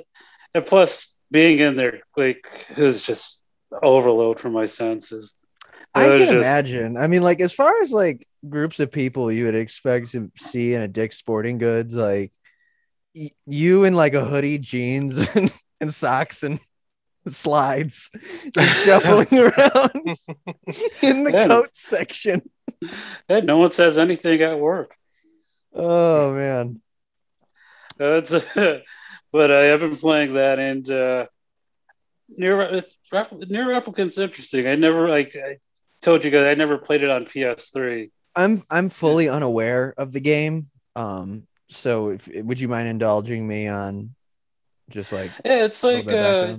and plus being in there like is just overload for my senses. I can just- imagine. I mean, like as far as like groups of people you would expect to see in a Dick's Sporting Goods, like y- you in like a hoodie, jeans, and, and socks and slides, shuffling around in the Yeah. coat section. Yeah, no one says anything at work. Oh man, Uh, it's but I have been playing that and uh, near NieR Replicant's interesting. I never like I told you guys I never played it on PS3. I'm I'm fully unaware of the game. Um, so if, would you mind indulging me on just like Yeah, it's like bit of uh,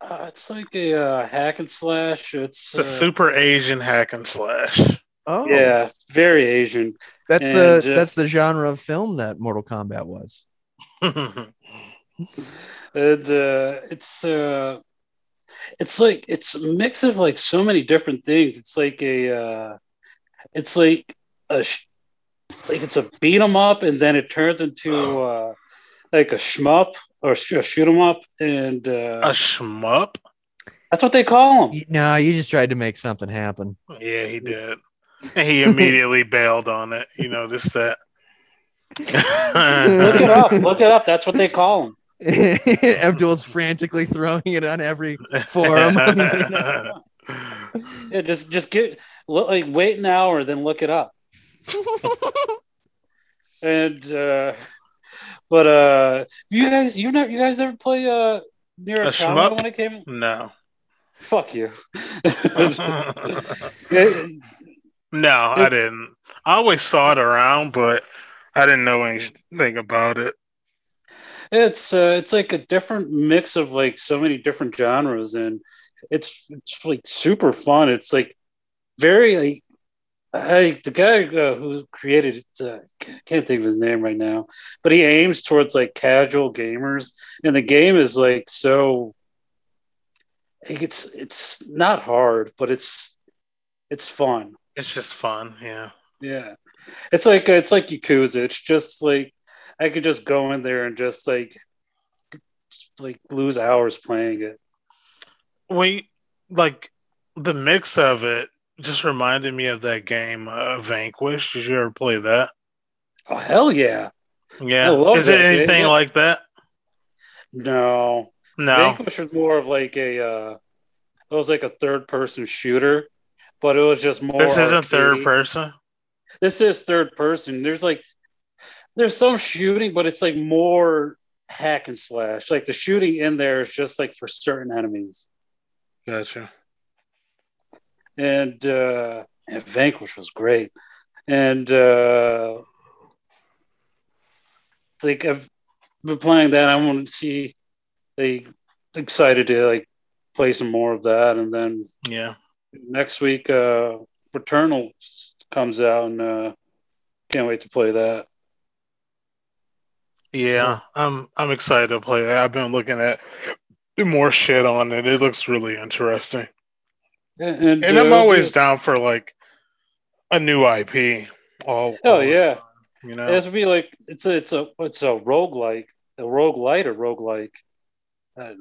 uh, it's like a uh, hack and slash. It's The uh, super Asian hack and slash. oh yeah, it's very Asian. That's And, the uh, that's the genre of film that Mortal Kombat was. And uh, it's uh, it's like it's a mix of like so many different things. It's like a uh, it's like a sh- like it's a beat 'em up, and then it turns into uh, like a shmup or a shoot 'em up, and A uh, shmup? that's what they call them. No, you just tried to make something happen. Yeah, he did. And he immediately bailed on it. You noticed that? Look it up. Look it up. That's what they call them. Abdul's frantically throwing it on every forum. on the internet. Yeah, just just get look, like wait an hour, then look it up. And uh, but uh, you guys, you never, you guys ever play uh NieR A a shmup? when it came? no. Fuck you. no, I didn't. I always saw it around, but I didn't know anything about it. it's uh, it's like a different mix of like so many different genres, and it's it's like super fun. It's like very like. I, the guy uh, who created it, uh, can't think of his name right now, but he aims towards like casual gamers, and the game is like so. It's it's not hard, but it's it's fun. It's just fun. Yeah. Yeah, it's like it's like Yakuza. It's just like I could just go in there and just like like lose hours playing it. We like the mix of it just reminded me of that game uh, Vanquish. Did you ever play that? Oh hell yeah! Yeah. Is it game, anything like that? No, No. Vanquish was more of like a uh, it was like a third person shooter, but it was just more. This isn't third person. This is third person. There's like there's some shooting, but it's like more hack and slash. Like the shooting in there is just like for certain enemies. Gotcha. And uh, and Vanquish was great. And uh, like I've been playing that. I want to see. They excited to like play some more of that, and then Yeah. next week, uh, Returnal comes out, and uh, can't wait to play that. Yeah. I'm I'm excited to play that. I've been looking at more shit on it. It looks really interesting. And, and, And I'm always down for like a new IP. All Oh all yeah, time, you know. it has to be like it's a it's a it's a roguelike, a roguelite or roguelike. Uh,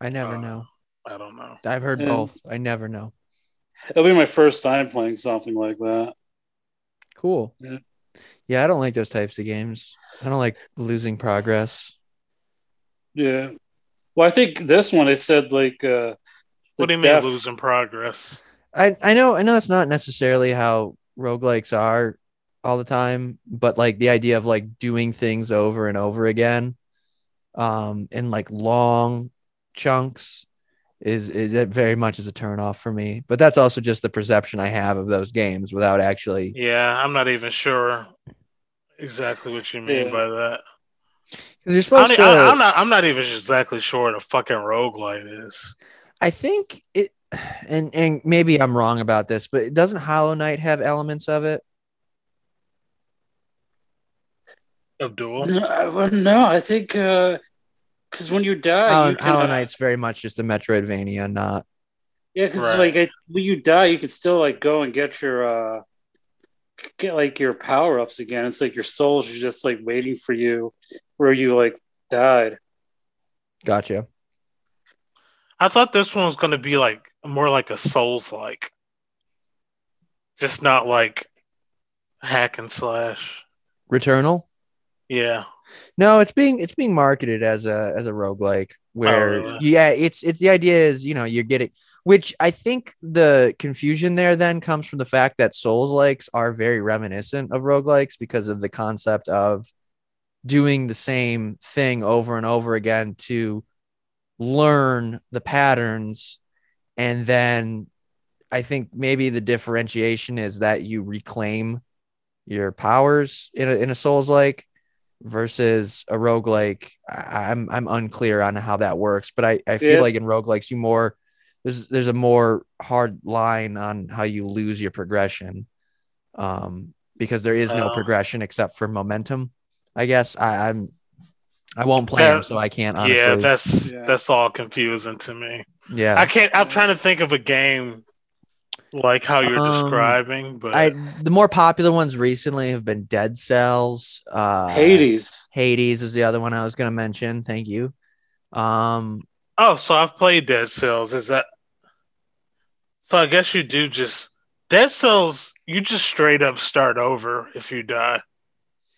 I never Uh, know. I don't know. I've heard yeah. both. I never know. It'll be my first time playing something like that. Cool. Yeah. Yeah, I don't like those types of games. I don't like losing progress. Yeah. Well, I think this one it said like uh the What do you mean deaths- losing progress? I I know I know that's not necessarily how roguelikes are all the time, but like the idea of like doing things over and over again um in like long chunks is, is it very much is a turn off for me. But that's also just the perception I have of those games without actually Yeah, I'm not even sure exactly what you mean Yeah. by that. Because you're supposed don't- to. I, am not. I'm not even exactly sure what a fucking roguelite is. I think it, and and maybe I'm wrong about this, but doesn't Hollow Knight have elements of it? Abdul. No, I- well, no, I think because when you die, Hollow, you can, Hollow uh, Knight's very much just a Metroidvania, not. Yeah, because Right. like I, when you die, you can still like go and get your uh get like your power ups again. It's like your souls are just like waiting for you where you like died. Gotcha. I thought this one was going to be like more like a Souls like, just not like hack and slash. Returnal. Yeah. No, it's being it's being marketed as a as a roguelike where oh, really? yeah, it's it's the idea is, you know, you're getting which I think the confusion there then comes from the fact that Souls likes are very reminiscent of roguelikes because of the concept of doing the same thing over and over again to learn the patterns and then I think maybe the differentiation is that you reclaim your powers in a in a Souls like versus a roguelike. I- I'm I'm unclear on how that works, but I, I feel Yeah. like in rogue roguelikes you more there's there's a more hard line on how you lose your progression. Um because there is no Oh. progression except for momentum. I guess I, I'm I won't play them, Yeah. so I can't honestly. Yeah, that's Yeah. that's all confusing to me. yeah. I can't. I'm trying to think of a game like how you're Um, describing, but I the more popular ones recently have been Dead Cells, uh Hades. Hades is the other one I was gonna mention. Thank you. Um oh, so I've played Dead Cells. Is that? So I guess you do just Dead Cells. You just straight up start over if you die.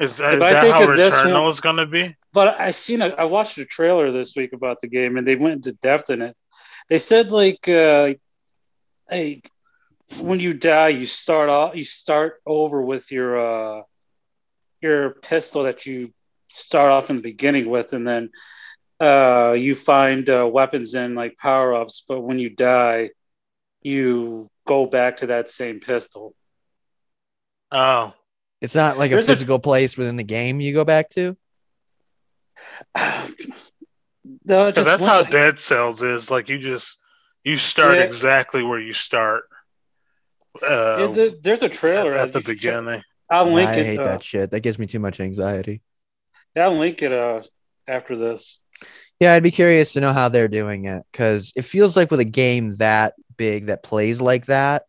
Is that, If I that think how Returnal is going to be? But I seen a, I watched a trailer this week about the game and they went into depth in it. They said like uh hey when you die you start off you start over with your uh your pistol that you start off in the beginning with and then uh you find uh, weapons and like power ups but when you die you go back to that same pistol. Oh, it's not like a There's a- physical place within the game you go back to. no, just that's went- how Dead Cells is. Like you just you start Yeah. exactly where you start. Uh, there- there's a trailer at the you check- beginning. I'll link I it. I hate uh, that shit. That gives me too much anxiety. Yeah, I'll link it uh, after this. Yeah, I'd be curious to know how they're doing it because it feels like with a game that big that plays like that,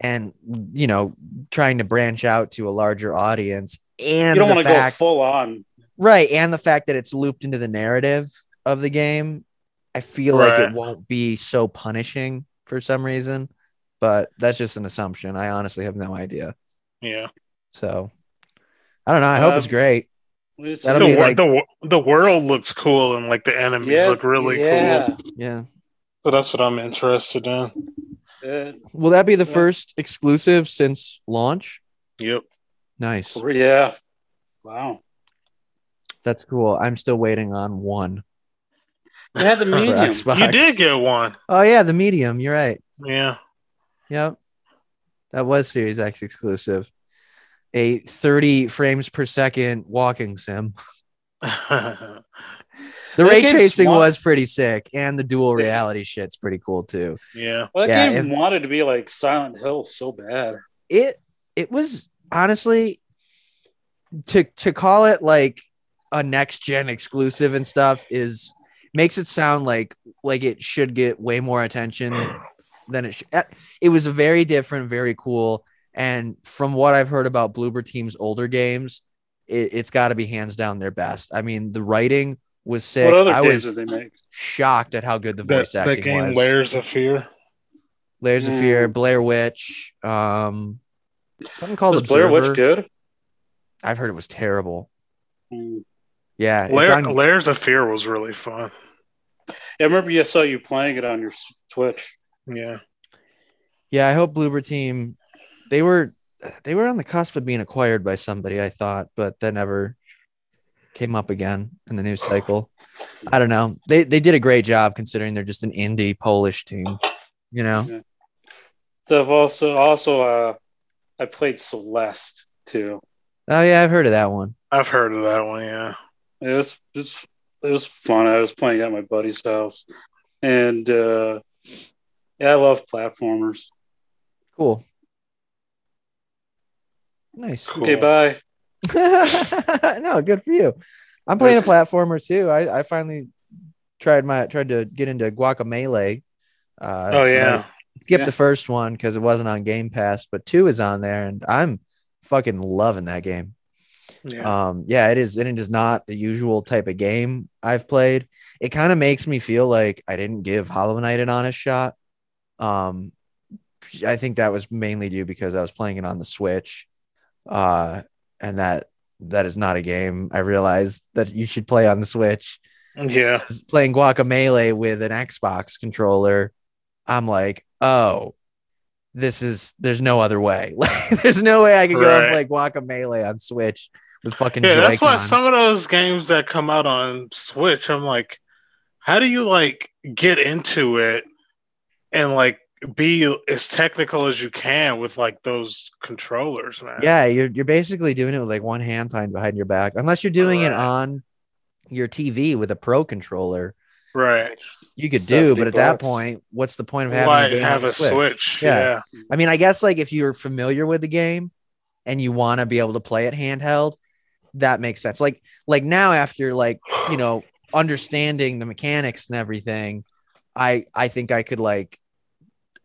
and you know, trying to branch out to a larger audience, and you don't the want to go fact, full on. right, and the fact that it's looped into the narrative of the game, I feel like it won't be so punishing for some reason. But that's just an assumption. I honestly have no idea. Yeah, So I don't know. I hope it's Um, great. It's- That'll the, be like- the the world looks cool and like the enemies yeah, look really yeah. cool. Yeah. So that's what I'm interested in. Uh, Will that be the Yeah. first exclusive since launch? Yep. Nice. yeah. Wow. That's cool. I'm still waiting on one. They had the medium. Xbox. You did get one. Oh yeah, the medium. You're right. Yeah. Yep. That was Series X exclusive. A 30 frames per second walking sim. The That ray tracing smart. was pretty sick, and the dual reality shit's pretty cool too. yeah. Well, that Yeah, game if- wanted to be like Silent Hill so bad. It it was honestly to to call it like a next gen exclusive and stuff is makes it sound like like it should get way more attention than it should. Eh, it was very different, very cool, and from what I've heard about Bloober Team's older games, it, it's got to be hands down their best. I mean, the writing was sick. What other I was did they make? shocked at how good the voice that acting game, was. Layers of Fear. Layers of Fear, Mm. Blair Witch, um, something called Was Blair Witch good? I've heard it was terrible. Mm. Yeah, Layer, on- Layers of Fear was really fun. Yeah, I remember you saw you playing it on your Twitch. Yeah. yeah. I hope Bloober Team. They were they were on the cusp of being acquired by somebody. I thought, but that never came up again in the news cycle. I don't know. They they did a great job considering they're just an indie Polish team. You know. So I've also also uh, I played Celeste too. Oh yeah, I've heard of that one. I've heard of that one. Yeah. It was, it was it was fun. I was playing at my buddy's house, and uh, yeah, I love platformers. Cool. Nice. Cool. Okay, bye. no, good for you. I'm playing a platformer too. I, I finally tried my tried to get into Guacamelee. Uh, Oh yeah. I skipped Yeah. the first one because it wasn't on Game Pass, but two is on there, and I'm fucking loving that game. Yeah. Um, yeah, it is, and it is not the usual type of game I've played. It kind of makes me feel like I didn't give Hollow Knight an honest shot. Um, I think that was mainly due because I was playing it on the Switch, uh, and that that is not a game I realized that you should play on the Switch. yeah. Playing Guacamelee with an Xbox controller, I'm like, oh, this is there's no other way. Like, there's no way I could go and play Right. Guacamelee on Switch with fucking Yeah, that's why some of those games that come out on Switch, I'm like, how do you like get into it and like be as technical as you can with like those controllers, man? Yeah, you're you're basically doing it with like one hand tied behind your back, unless you're doing it on your TV with a pro controller. Right. You could do, but at that point, what's the point of having Why a game have a Switch? Switch? Yeah. Yeah. I mean, I guess like if you're familiar with the game and you want to be able to play it handheld, that makes sense. Like like now after like you know understanding the mechanics and everything, I I think I could like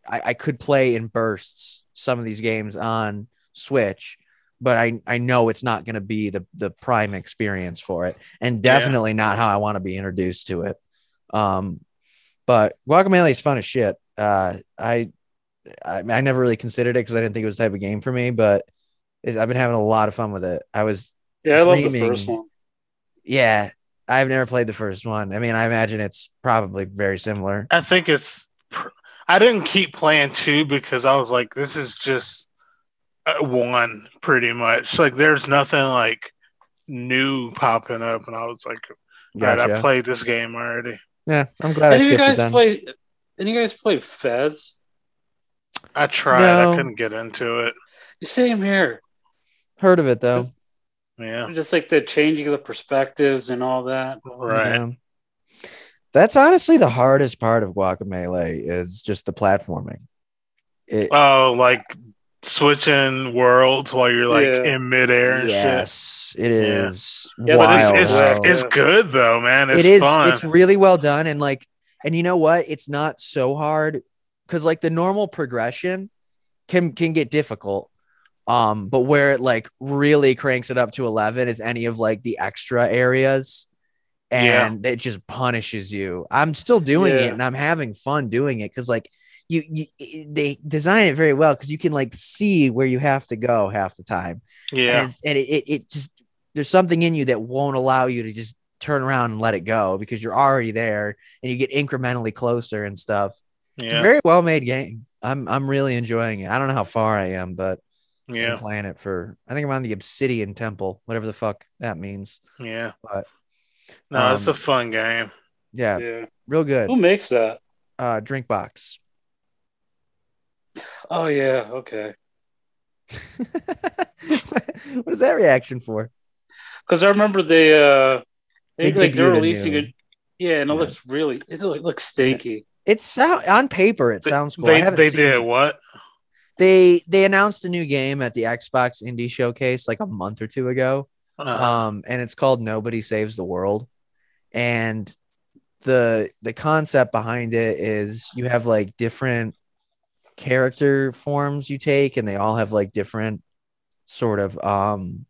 I, I could play in bursts some of these games on Switch, but I I know it's not going to be the the prime experience for it, and Yeah. definitely not how I want to be introduced to it. Um, but Guacamelee is fun as shit. Uh, I I, I never really considered it because I didn't think it was the type of game for me, but it, I've been having a lot of fun with it. I was Yeah, I love the Dreaming. first one. yeah. I've never played the first one. I mean, I imagine it's probably very similar. I think it's. pr- I didn't keep playing two because I was like, this is just uh, one pretty much. Like, there's nothing like new popping up, and I was like, all right, I played this game already. Yeah, I'm glad I Any of you skipped it guys play? Any you guys played Fez? I tried. No. I couldn't get into it. Same here. Heard of it though. Yeah. Just like the changing of the perspectives and all that. Right. Yeah. That's honestly the hardest part of Guacamelee is just the platforming. It, Oh, like switching worlds while you're like Yeah. in midair and shit. yes, it Yeah. is Yeah, But wild. it's it's, it's good though, man. It's it is fun. it's really well done and like and you know what it's not so hard because like the normal progression can can get difficult um but where it like really cranks it up to 11 is any of like the extra areas and it just punishes you i'm still doing Yeah. it and i'm having fun doing it because like you, you they design it very well because you can like see where you have to go half the time yeah. and, and it, it, it just there's something in you that won't allow you to just turn around and let it go because you're already there and you get incrementally closer and stuff. It's a Yeah. very well made game. I'm I'm really enjoying it. I don't know how far I am, but I'm Yeah. playing it for I think I'm on the Obsidian Temple, whatever the fuck that means. Yeah. But No, it's um, a fun game. yeah, Yeah. real good. Who makes that? Uh DrinkBox. Oh yeah. Okay. what is that reaction for? Because I remember they uh They they, like they're debuted a releasing new- it. Yeah, and it Yeah. looks really it looks, it looks. It's sound on paper it sounds cool. They haven't they seen did it. what? they they announced a new game at the Xbox Indie Showcase like a month or two ago. Uh, Um, and it's called Nobody Saves the World. And the the concept behind it is you have like different character forms you take, and they all have like different sort of um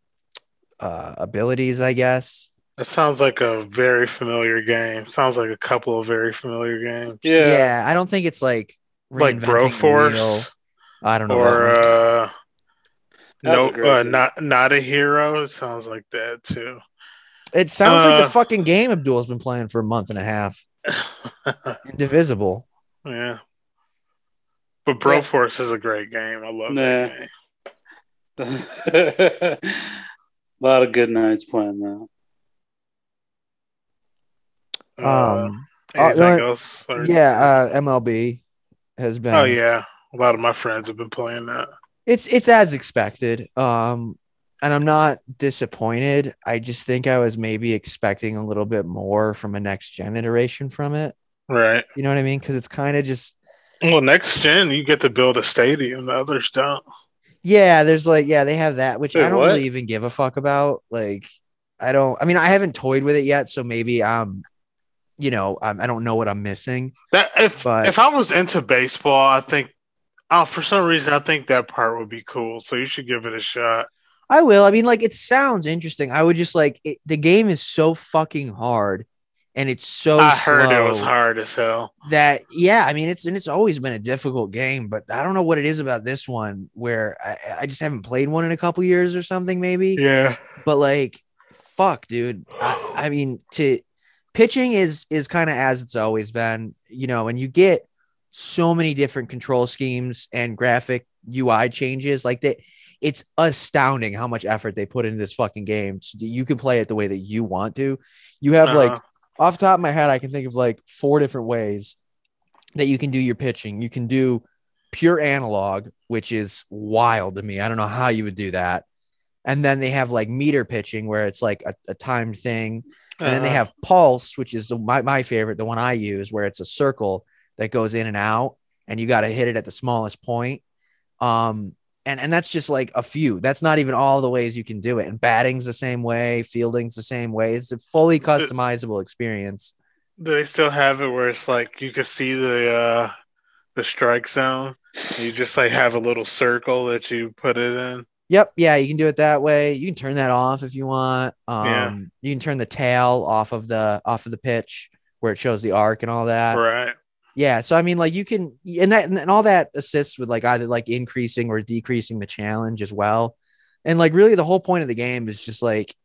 uh abilities, I guess. it sounds like a very familiar game. Sounds like a couple of very familiar games. Yeah. Yeah, I don't think it's like Like wheel. Broforce I don't know. or uh no uh, not not a hero. It sounds like that too. it sounds like the uh, fucking game Abdul's been playing for a month and a half. Indivisible. yeah. But Broforce is a great game. I love Nah. that game. a lot of good nights playing that. Uh, Um uh, anything uh, else? Or- yeah, uh MLB has been Oh yeah. A lot of my friends have been playing that. It's it's as expected. Um, and I'm not disappointed. I just think I was maybe expecting a little bit more from a next gen iteration from it. Right. You know what I mean? Because it's kind of just Well, next gen, you get to build a stadium. The others don't. yeah. There's like yeah, they have that, which I don't what? really even give a fuck about. Like I don't. I mean, I haven't toyed with it yet, so maybe um, you know, I'm, I don't know what I'm missing. That if But- if I was into baseball, I think. Oh, for some reason, I think that part would be cool. So you should give it a shot. I will. I mean, like it sounds interesting. I would just like it, the game is so fucking hard, and it's so I heard it was hard as hell. that yeah. I mean, it's and it's always been a difficult game, but I don't know what it is about this one where I, I just haven't played one in a couple years or something, maybe. Yeah. But like, fuck, dude. I, I mean, to pitching is is kind of as it's always been, you know, and you get so many different control schemes and graphic UI changes like that. It's astounding how much effort they put into this fucking game so you can play it the way that you want to. You have like Uh-huh. off the top of my head, I can think of like four different ways that you can do your pitching. You can do pure analog, which is wild to me. I don't know how you would do that. And then they have like meter pitching, where it's like a, a timed thing. And then they Uh-huh. have pulse, which is the, my, my favorite, the one I use, where it's a circle that goes in and out, and you got to hit it at the smallest point. Um, and and that's just like a few. That's not even all the ways you can do it. And batting's the same way, fielding's the same way. It's a fully customizable experience. Do they still have it where it's like you can see the uh the strike zone? You just like have a little circle that you put it in. Yep, yeah, you can do it that way. You can turn that off if you want. Um, Yeah. you can turn the tail off of the off of the pitch where it shows the arc and all that. Right. Yeah, so I mean, like you can, and that and all that assists with like either like increasing or decreasing the challenge as well. And like really, the whole point of the game is just like,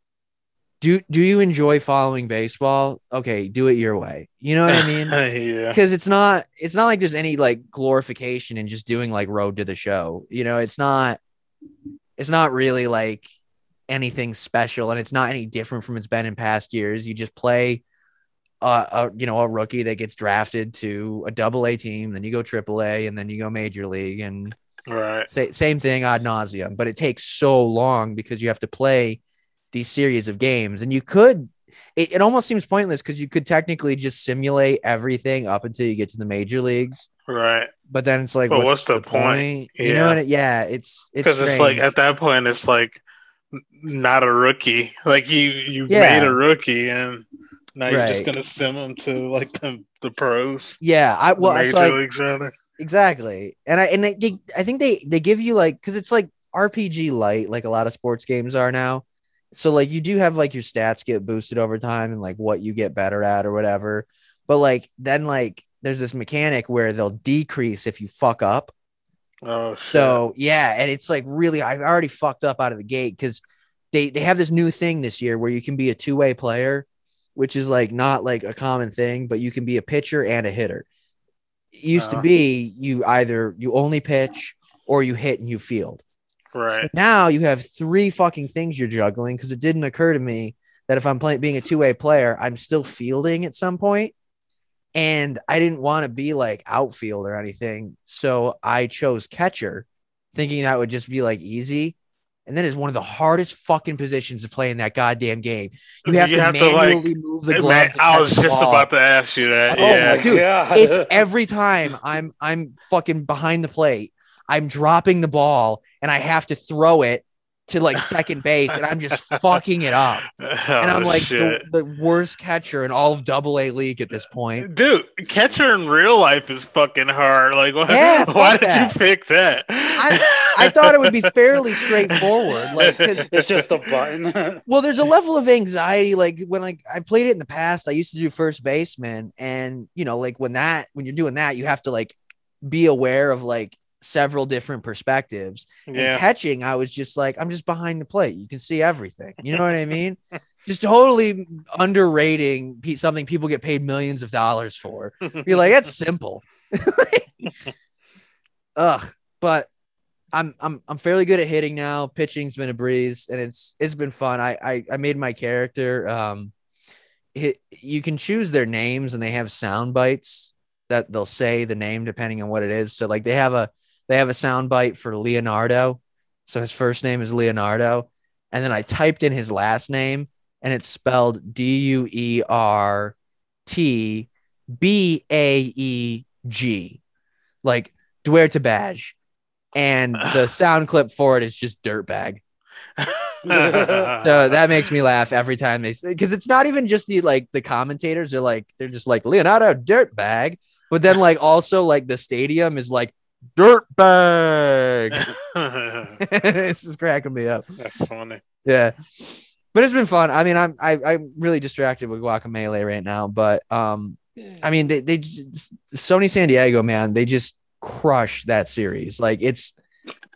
do do you enjoy following baseball? Okay, do it your way. You know what I mean? yeah. Because it's not it's not like there's any like glorification in just doing like Road to the Show. You know, it's not it's not really like anything special, and it's not any different from it's been in past years. You just play uh, a you know a rookie that gets drafted to a double A team, then you go triple A, and then you go major league, and Right. sa- same thing ad nauseum. But it takes so long because you have to play these series of games, and you could. It, it almost seems pointless because you could technically just simulate everything up until you get to the major leagues, Right. but then it's like, what's, what's the point? You know Yeah. what? It, yeah, it's it's Because it's like at that point it's like not a rookie. Like you you Yeah. made a rookie and now you're just gonna send them to like the the pros. yeah. I well, major so I, leagues rather. Exactly. And I and they, they I think they they give you like cuz it's like RPG light like a lot of sports games are now. So like you do have like your stats get boosted over time and like what you get better at or whatever. But like then like there's this mechanic where they'll decrease if you fuck up. Oh shit. So yeah, and it's like really I've already fucked up out of the gate cuz they they have this new thing this year where you can be a two-way player, which is like not like a common thing, but you can be a pitcher and a hitter. It used to Uh. be you either you only pitch or you hit and you field. right. Now you have three fucking things you're juggling because it didn't occur to me that if I'm playing being a two-way player, I'm still fielding at some point. And I didn't want to be like outfield or anything. So I chose catcher, thinking that would just be like easy. And that is one of the hardest fucking positions to play in that goddamn game. You have You to have to, like- manually move the glove. man, I was just ball. about to ask you that. Oh yeah. my Dude, God. it's every time I'm I'm fucking behind the plate, I'm dropping the ball and I have to throw it to like second base and I'm just fucking it up. Oh, and I'm Oh, like the, the worst catcher in all of double A league at this point. Dude, catcher in real life is fucking hard. Like, why, Yeah, why did that. you pick that? I thought it would be fairly straightforward. Like, cause it's just a button. well, there's a level of anxiety. Like when like I played it in the past, I used to do first baseman, and you know, like when that when you're doing that, you have to like be aware of like several different perspectives. And catching, I was just like, I'm just behind the plate. You can see everything. You know what I mean? just totally underrating something people get paid millions of dollars for. Be like, that's simple. Ugh. But I'm I'm I'm fairly good at hitting now. Pitching's been a breeze, and it's it's been fun. I I, I made my character. Um, it, you can choose their names, and they have sound bites that they'll say the name depending on what it is. So like they have a they have a soundbite for Leonardo. So his first name is Leonardo. and then I typed in his last name, and it's spelled D U E R T B A E G, like Duerte Badge. And the sound clip for it is just dirtbag. So that makes me laugh every time they say because it's not even just the like the commentators are like they're just like Leonardo dirtbag, but then like also like the stadium is like dirtbag. it's just cracking me up. That's funny. Yeah. But it's been fun. I mean, I'm I, I'm really distracted with Guacamelee right now, but um, I mean, they they just, Sony San Diego, man, they just crush that series. Like it's,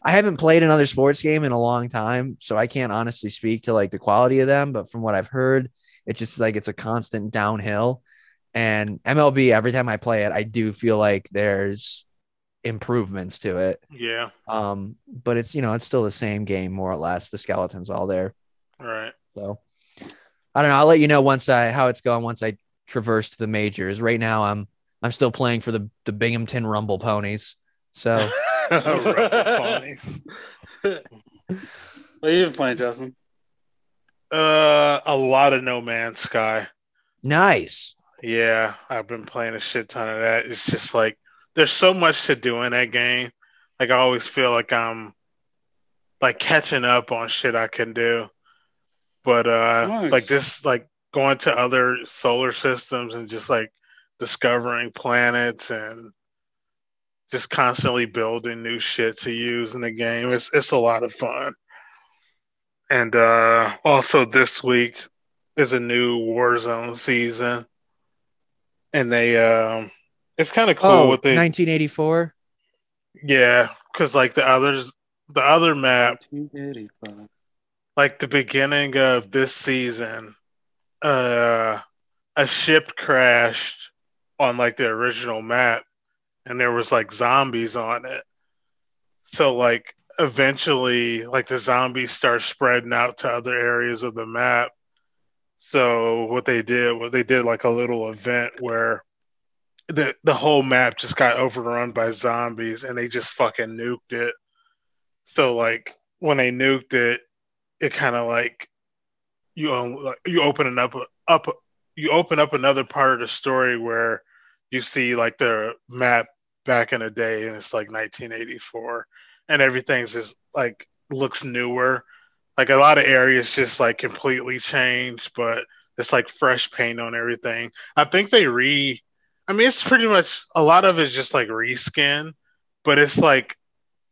I haven't played another sports game in a long time, so I can't honestly speak to like the quality of them. But from what I've heard, it's just like it's a constant downhill. And MLB, every time I play it, I do feel like there's improvements to it. Yeah. Um, but it's you know it's still the same game more or less. The skeleton's all there. Right. So I don't know. I'll let you know once I how it's going once I traverse to the majors. Right now I'm I'm still playing for the the Binghamton Rumble Ponies. So Ponies. What are you playing, Justin? Uh, a lot of No Man's Sky. nice. Yeah, I've been playing a shit ton of that. It's just like there's so much to do in that game. Like I always feel like I'm like catching up on shit I can do. But uh Nice. like this like going to other solar systems and just like discovering planets and just constantly building new shit to use in the game. It's it's a lot of fun. And uh also this week is a new Warzone season. And they um it's kind of cool oh, what they 1984. yeah, cuz like the others the other map like the beginning of this season, uh, a ship crashed on like the original map, and there was like zombies on it. So like eventually, like the zombies start spreading out to other areas of the map. So what they did was they did like a little event where the the whole map just got overrun by zombies, and they just fucking nuked it. So like when they nuked it, it kind of like you like, you open up up you open up another part of the story where you see like the map back in the day and it's like 1984 and everything's just like looks newer like a lot of areas just like completely changed but it's like fresh paint on everything i think they re i mean it's pretty much a lot of it's just like reskin but it's like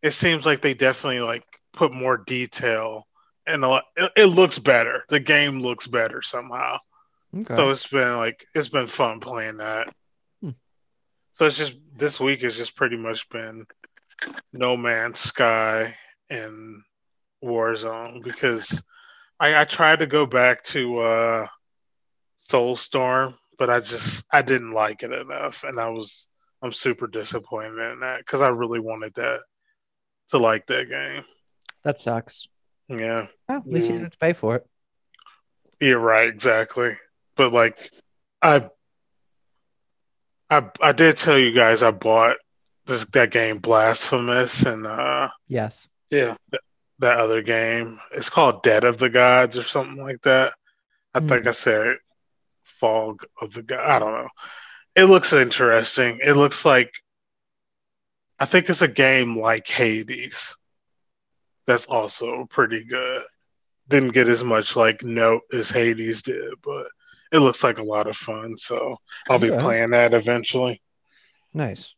it seems like they definitely like put more detail and a lot, it, it looks better. The game looks better somehow. Okay. So it's been like it's been fun playing that. Hmm. So it's just this week has just pretty much been No Man's Sky and Warzone because I, I tried to go back to uh, Soulstorm, but I just I didn't like it enough, and I was I'm super disappointed in that because I really wanted that to like that game. that sucks. Yeah. Well, at least you Mm. didn't have to pay for it. Yeah, right, exactly. But like I I I did tell you guys I bought this that game Blasphemous and uh Yes. Yeah. that other game. It's called Dead of the Gods or something like that. I Hmm. think I said Fog of the God. I don't know. It looks interesting. It looks like I think it's a game like Hades. That's also pretty good. Didn't get as much like note as Hades did, but it looks like a lot of fun. So I'll be Yeah. playing that eventually. Nice.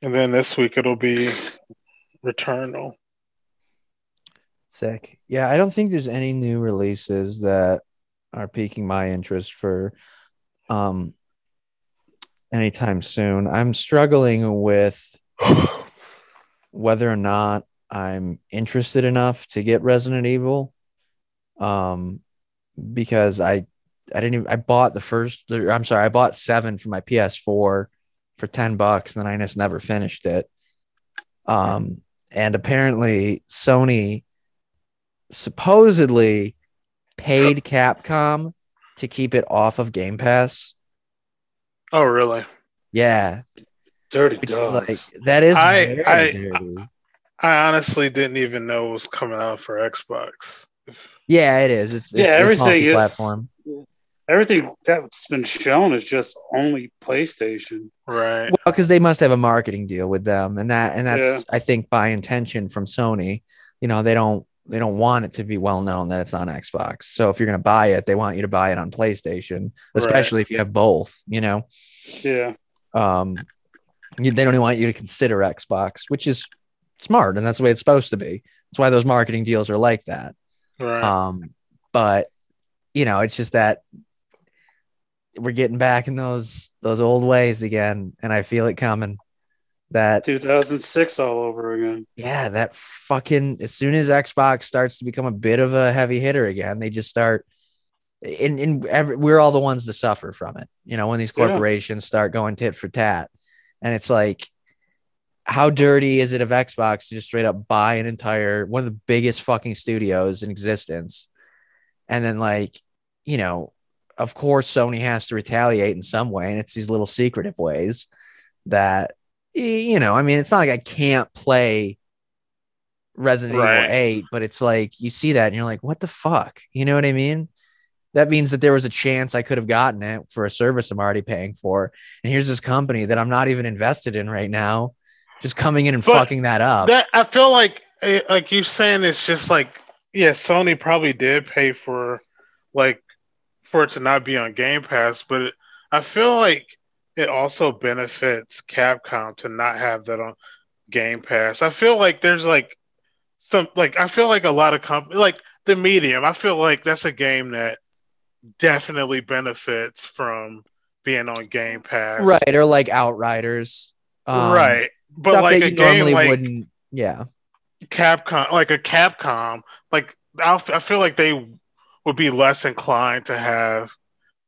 And then this week it'll be Returnal. Sick. Yeah, I don't think there's any new releases that are piquing my interest for um anytime soon. I'm struggling with whether or not I'm interested enough to get Resident Evil. Um because I I didn't even I bought the first I'm sorry, I bought 7 for my PS4 for 10 bucks and then I just never finished it. Um and apparently Sony supposedly paid Capcom to keep it off of Game Pass. oh, really? Yeah, Dirty which is dogs. like that is I- very I- dirty. I honestly didn't even know it was coming out for Xbox. Yeah, it is. It's, it's Yeah, it's everything is- multi-platform. Everything that's been shown is just only PlayStation. Right. Well, because they must have a marketing deal with them, and that and that's Yeah. I think by intention from Sony. You know, they don't they don't want it to be well known that it's on Xbox. So if you're gonna buy it, they want you to buy it on PlayStation, especially if you have both. You know, Yeah. um, they don't even want you to consider Xbox, which is smart, and that's the way it's supposed to be. That's why those marketing deals are like that. Right. Um, but you know, it's just that we're getting back in those those old ways again, and I feel it coming. That 2006 all over again. yeah, that fucking as soon as Xbox starts to become a bit of a heavy hitter again, they just start. and in every, we're all the ones to suffer from it. You know, when these Yeah. corporations start going tit for tat, and it's like, how dirty is it of Xbox to just straight up buy an entire one of the biggest fucking studios in existence, and then like, you know, of course Sony has to retaliate in some way, and it's these little secretive ways that you know, I mean, it's not like I can't play Resident Right. Evil 8, but it's like you see that and you're like, what the fuck? You know what I mean? That means that there was a chance I could have gotten it for a service I'm already paying for. And here's this company that I'm not even invested in right now, just coming in and But fucking that up. that I feel like eh, like you saying it's just like yeah, Sony probably did pay for like for it to not be on Game Pass, but it, I feel like it also benefits Capcom to not have that on Game Pass. I feel like there's like some like I feel like a lot of companies like the medium. I feel like that's a game that definitely benefits from being on Game Pass. right. Or like Outriders. um, right. But like a game normally like wouldn't. Yeah. Capcom, like a Capcom, like I feel like they would be less inclined to have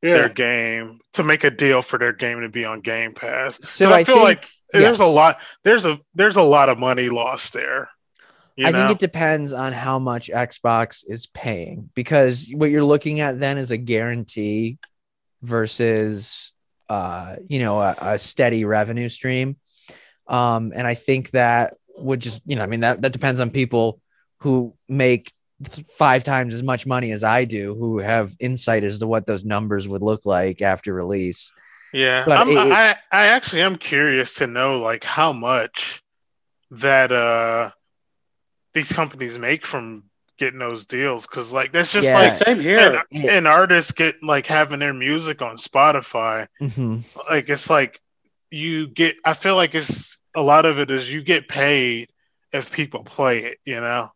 their game to make a deal for their game to be on Game Pass. So I, I feel think- like there's a lot there's a there's a lot of money lost there. You I know? think it depends on how much Xbox is paying because what you're looking at then is a guarantee versus uh you know a, a steady revenue stream. Um and I think that would just you know I mean that that depends on people who make th- five times as much money as I do who have insight as to what those numbers would look like after release. yeah, but I'm, it- it- I I actually am curious to know like how much that uh these companies make from getting those deals because like that's just Yeah. like Same an, here. Yeah. an artist get like having their music on Spotify. Mhm. like it's like you get i feel like it's a lot of it is you get paid if people play it you know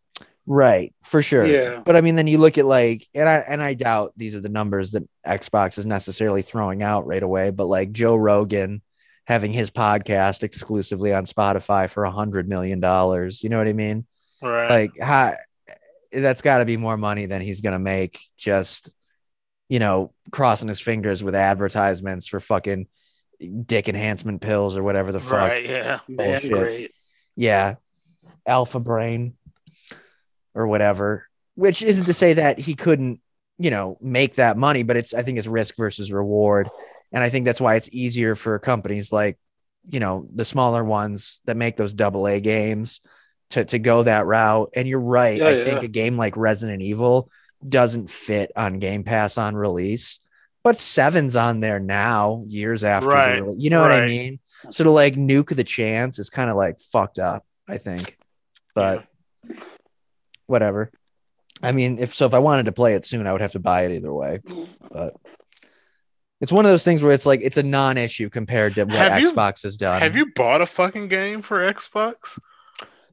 Right, for sure. Yeah. But I mean, then you look at like, and I and I doubt these are the numbers that Xbox is necessarily throwing out right away. But like Joe Rogan having his podcast exclusively on Spotify for a hundred million dollars, you know what I mean? right Like, how, that's got to be more money than he's gonna make just, you know, crossing his fingers with advertisements for fucking dick enhancement pills or whatever the fuck. right yeah Man, bullshit. great. yeah, alpha brain or whatever. Which isn't to say that he couldn't, you know, make that money, but it's I think it's risk versus reward, and I think that's why it's easier for companies like, you know, the smaller ones that make those double A games to to go that route. And you're right. Yeah, I yeah. think a game like Resident Evil doesn't fit on Game Pass on release, but Seven's on there now, years after. Right, you know what I mean? So to like nuke the chance is kind of like fucked up, I think. But whatever. I mean, if so, if I wanted to play it soon, I would have to buy it either way. But it's one of those things where it's like it's a non-issue compared to what Have you- Xbox has done. have you bought a fucking game for xbox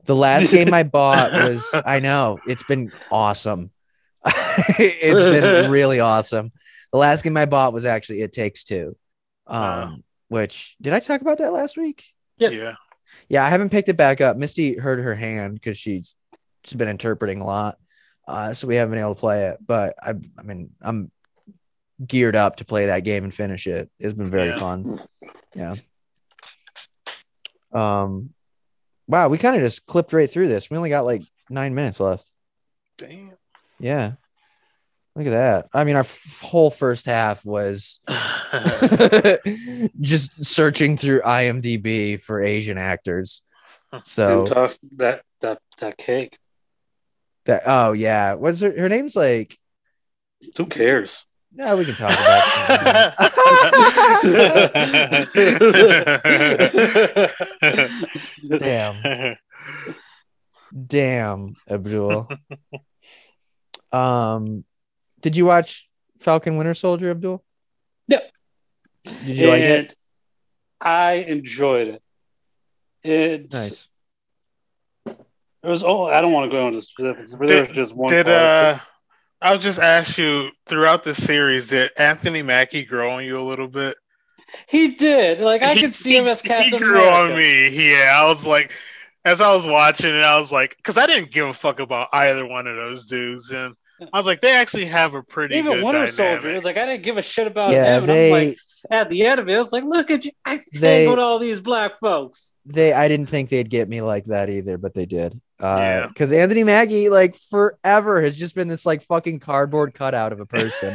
The last game I bought was I know it's been awesome. it's been really awesome. The last game I bought was actually It Takes Two. Um, Wow. which did I talk about that last week? Yep. yeah Yeah, I haven't picked it back up. Misty hurt her hand because she's she's been interpreting a lot, uh, so we haven't been able to play it. But I, I mean, I'm geared up to play that game and finish it. It's been very Yeah. fun. Yeah. Um, wow, we kind of just clipped right through this. We only got like nine minutes left. damn Yeah. Look at that. I mean, our f- whole first half was just searching through IMDb for Asian actors. So Didn't that that that cake. That oh yeah, what's her? Her name's like. Who cares? No, we can talk about. it. Damn. Damn, Abdul. um, did you watch Falcon Winter Soldier, Abdul? Yep. Did you like it? I enjoyed it. It's Nice. It was oh I don't want to go into specifics, but there was just one Did part. uh, I'll just ask you throughout the series, did Anthony Mackie grow on you a little bit? he did. Like I He- could see him as Captain He grew America. on me. Yeah, I was like, as I was watching it, I was like, because I didn't give a fuck about either one of those dudes, and I was like, they actually have a pretty Even good Winter dynamic. Soldier, like I didn't give a shit about Yeah, him. they- And I'm like, at the end of it, I was like, look at you, I They- hang with all these black folks. They, I didn't think they'd get me like that either, but they did. Uh, Yeah. because Anthony Mackie, like forever, has just been this like fucking cardboard cutout of a person.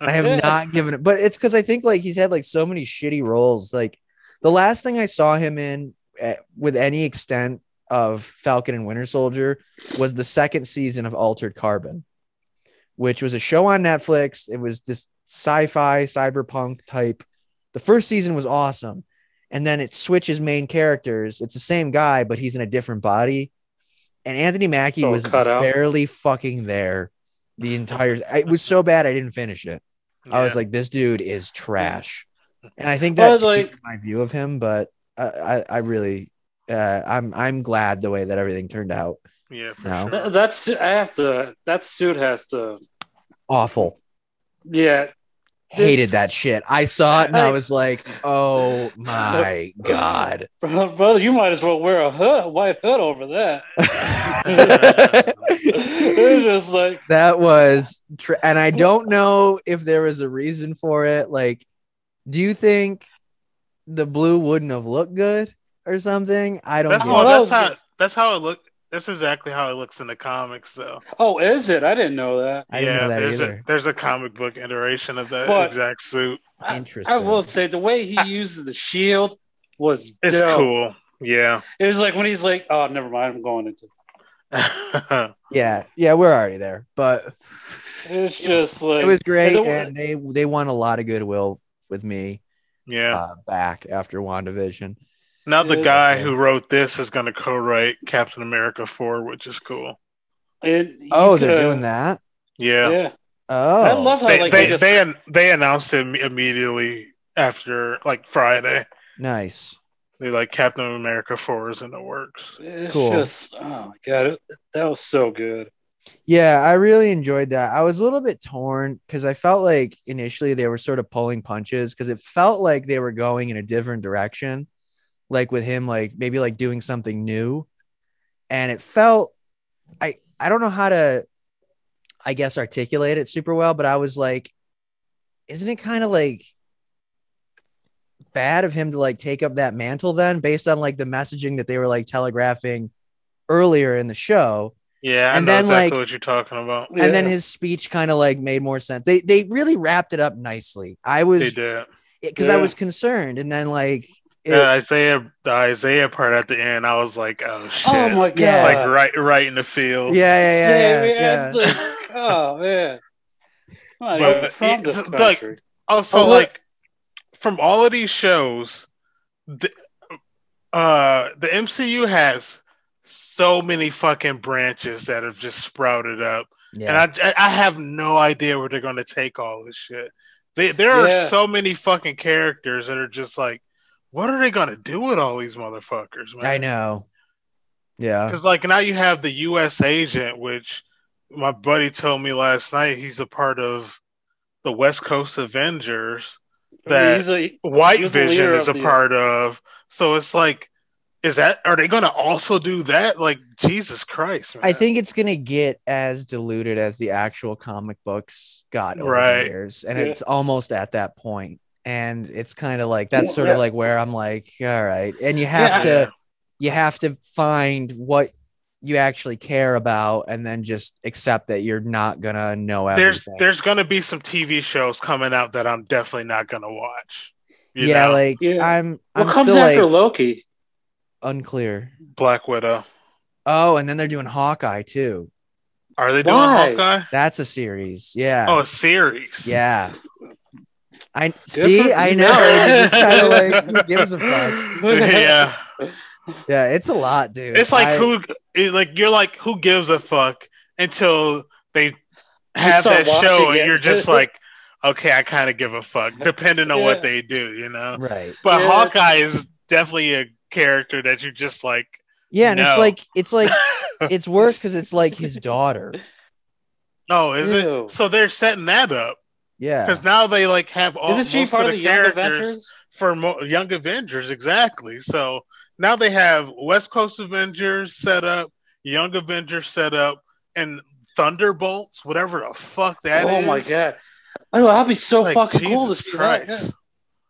I have not given it, but it's because I think like he's had like so many shitty roles. Like the last thing I saw him in eh, with any extent of Falcon and Winter Soldier was the second season of Altered Carbon, which was a show on Netflix. It was this sci-fi cyberpunk type. The first season was awesome, and then it switches main characters. It's the same guy, but he's in a different body. And Anthony Mackie So was cut out. barely fucking there the entire. It was so bad I didn't finish it. I was like, this dude is trash, and I think that's like- like my view of him. But I, I, I really, uh, I'm, I'm glad the way that everything turned out. yeah, for No. sure. Th- That's I have to. That suit has to. Awful. Yeah, Hated It's- that shit. I saw it and I I- was like, oh my god. brother, you might as well wear a hood, a white hood over that. that it was just like that was, tr- and I don't know if there was a reason for it. Like, do you think the blue wouldn't have looked good or something? I don't. That's, get how, that's how that's how it looked. That's exactly how it looks in the comics, though. Oh, is it? I didn't know that. I didn't know that there's either. A, there's a comic book iteration of that But- exact suit. I- Interesting. I will say the way he uses the shield was It's dope. cool. Yeah. It was like when he's like, "Oh, never mind, I'm going into." Yeah, yeah, we're already there, but It's just like it was great, and the- and they they won a lot of goodwill with me yeah. uh, back after Wandavision. Now the guy who wrote this is going to co-write Captain America 4, which is cool. and Oh, they're gonna- doing that. Yeah. Yeah, Oh, I love how They, like they, they just they, they announced it immediately after, like, Friday. nice. They like Captain America 4 is in the works. It's Cool. just oh my god, it, that was so good. Yeah, I really enjoyed that. I was a little bit torn because I felt like initially they were sort of pulling punches because it felt like they were going in a different direction, like with him, like maybe like doing something new, and it felt I I don't know how to, I guess articulate it super well, but I was like, isn't it kind of like bad of him to like take up that mantle then based on like the messaging that they were like telegraphing earlier in the show Yeah, I And then, exactly like- what you're talking about. and then his speech kind of like made more sense. They they really wrapped it up nicely. I was because I was concerned, and then like it, The Isaiah, the Isaiah part at the end, I was like, oh shit! Oh my god! Yeah. like right, right in the field. yeah, yeah, yeah, Same, yeah, yeah. like, oh man, I'm not But even from it- this like- Also, Oh, like from all of these shows, the, uh, the MCU has so many fucking branches that have just sprouted up, Yeah. and I, I have no idea where they're going to take all this shit. They, there are Yeah. so many fucking characters that are just like, what are they going to do with all these motherfuckers, man? I know. Yeah, Because like now you have the U.S. agent, which my buddy told me last night he's a part of the West Coast Avengers. that- He's a, White He Vision leader is a of the- part of. So it's like, is that are they going to also do that? Like Jesus Christ, man. I think it's gonna get as diluted as the actual comic books got over Right. the years, and Yeah. it's almost at that point. And it's kind of like that's sort Yeah. of like where I'm like, all right, and you have Yeah. to you have to find what you actually care about, and then just accept that you're not gonna know there's everything. there's going to be some TV shows coming out that I'm definitely not going to watch. You yeah, know? like Yeah. I'm what I'm comes still after like Loki? unclear. Black Widow. Oh, and then they're doing Hawkeye too. Are they doing Why? Hawkeye? That's a series. Yeah. Oh, a series. Yeah. I see. for I know. It's just kind of like who gives a fuck. yeah. Yeah, it's a lot, dude. It's like I- who, like you're like who gives a fuck until they have that show, watching and you're just like, okay, I kind of give a fuck, depending on Yeah. what they do, you know. Right. But Yeah, Hawkeye is definitely a character that you just like. Yeah, and it's like it's like it's worse because it's like his daughter. No, is Ew. it? So they're setting that up Yeah. because now they like have all Isn't she most part of of the the Young characters Avengers? for mo- Young Avengers, exactly. So now they have West Coast Avengers set up, Young Avengers set up, and Thunderbolts, whatever the fuck that is. oh my god! I know that'd be so Like, fucking cool to Jesus see that. Christ.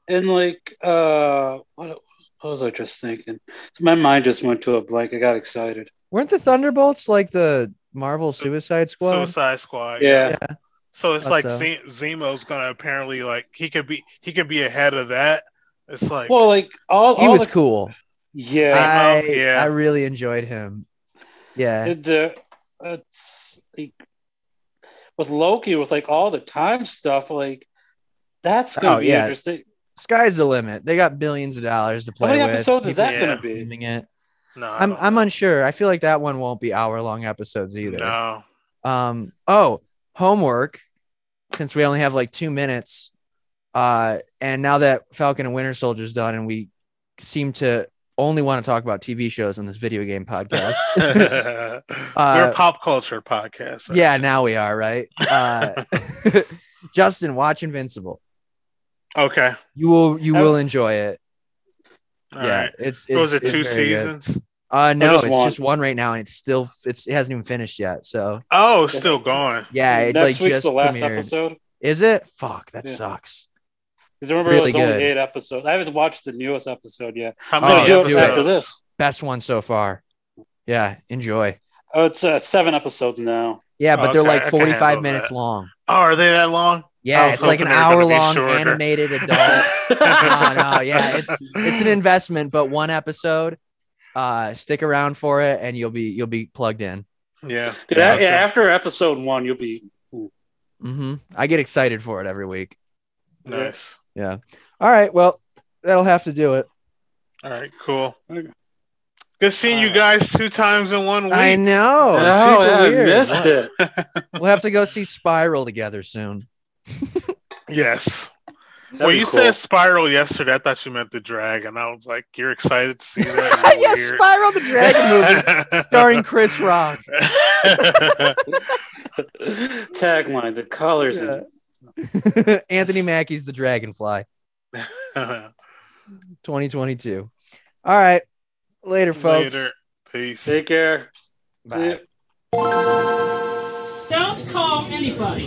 yeah. And like, uh, what, what was I just thinking? My mind just went to a blank. I got excited. Weren't the Thunderbolts like the Marvel Suicide Squad? Suicide Squad. Yeah. So it's like so. Z- Zemo's gonna apparently like he could be he could be ahead of that. It's like Well, like all, He all was the, cool. yeah. I yeah. I really enjoyed him. Yeah. It, uh, it's like with Loki, with like all the time stuff, like that's gonna Oh, be yeah. interesting. Sky's the limit. They got billions of dollars to play. How many with. episodes is that gonna be? Filming it. no, I I'm I'm unsure. I feel like that one won't be hour long episodes either. No. Um. Oh, homework. Since we only have like two minutes, uh, and now that Falcon and Winter Soldier's done, and we seem to only want to talk about TV shows on this video game podcast. We're Uh, a pop culture podcast. right? yeah, now we are right. Uh, Justin, watch Invincible. Okay. You will you will enjoy it. All yeah, right. it's, it's So it two very good. Seasons? Uh, no, just it's one? just one right now, and it's still it's it hasn't even finished yet. So Oh, it's still going. yeah, it Next like week's just the last premiered. episode. Is it? Fuck, that Yeah. sucks. Because remember, Really it was good. only eight episodes. I haven't watched the newest episode yet. Oh, I'm gonna many do do it it. after episodes? this. Best one so far. Yeah, enjoy. Oh, it's uh, seven episodes now. Yeah, but they're like 45 minutes that. long. Oh, are they that long? Yeah, it's like an hoping they were hour long shorter. animated adult. no, no, yeah, it's it's an investment, but one episode. Uh, stick around for it, and you'll be you'll be plugged in. yeah. Dude, Yeah, a- yeah, after episode one, you'll be. Mm-hmm. I get excited for it every week. Nice. Yeah. All right. Well, that'll have to do it. All right. Cool. Okay. Good seeing you guys two times in one week. I know. oh, super yeah, I missed it. We'll have to go see Spiral together soon. Yes. That'd well, you cool. said Spiral yesterday. I thought you meant the dragon. I was like, you're excited to see that? yeah, Spiral the Dragon movie starring Chris Rock. Tagline: The colors. Yeah. and Anthony Mackie's the Dragonfly, 2022. All right. Later, folks. Later. Peace. Take care. Bye. Don't call anybody.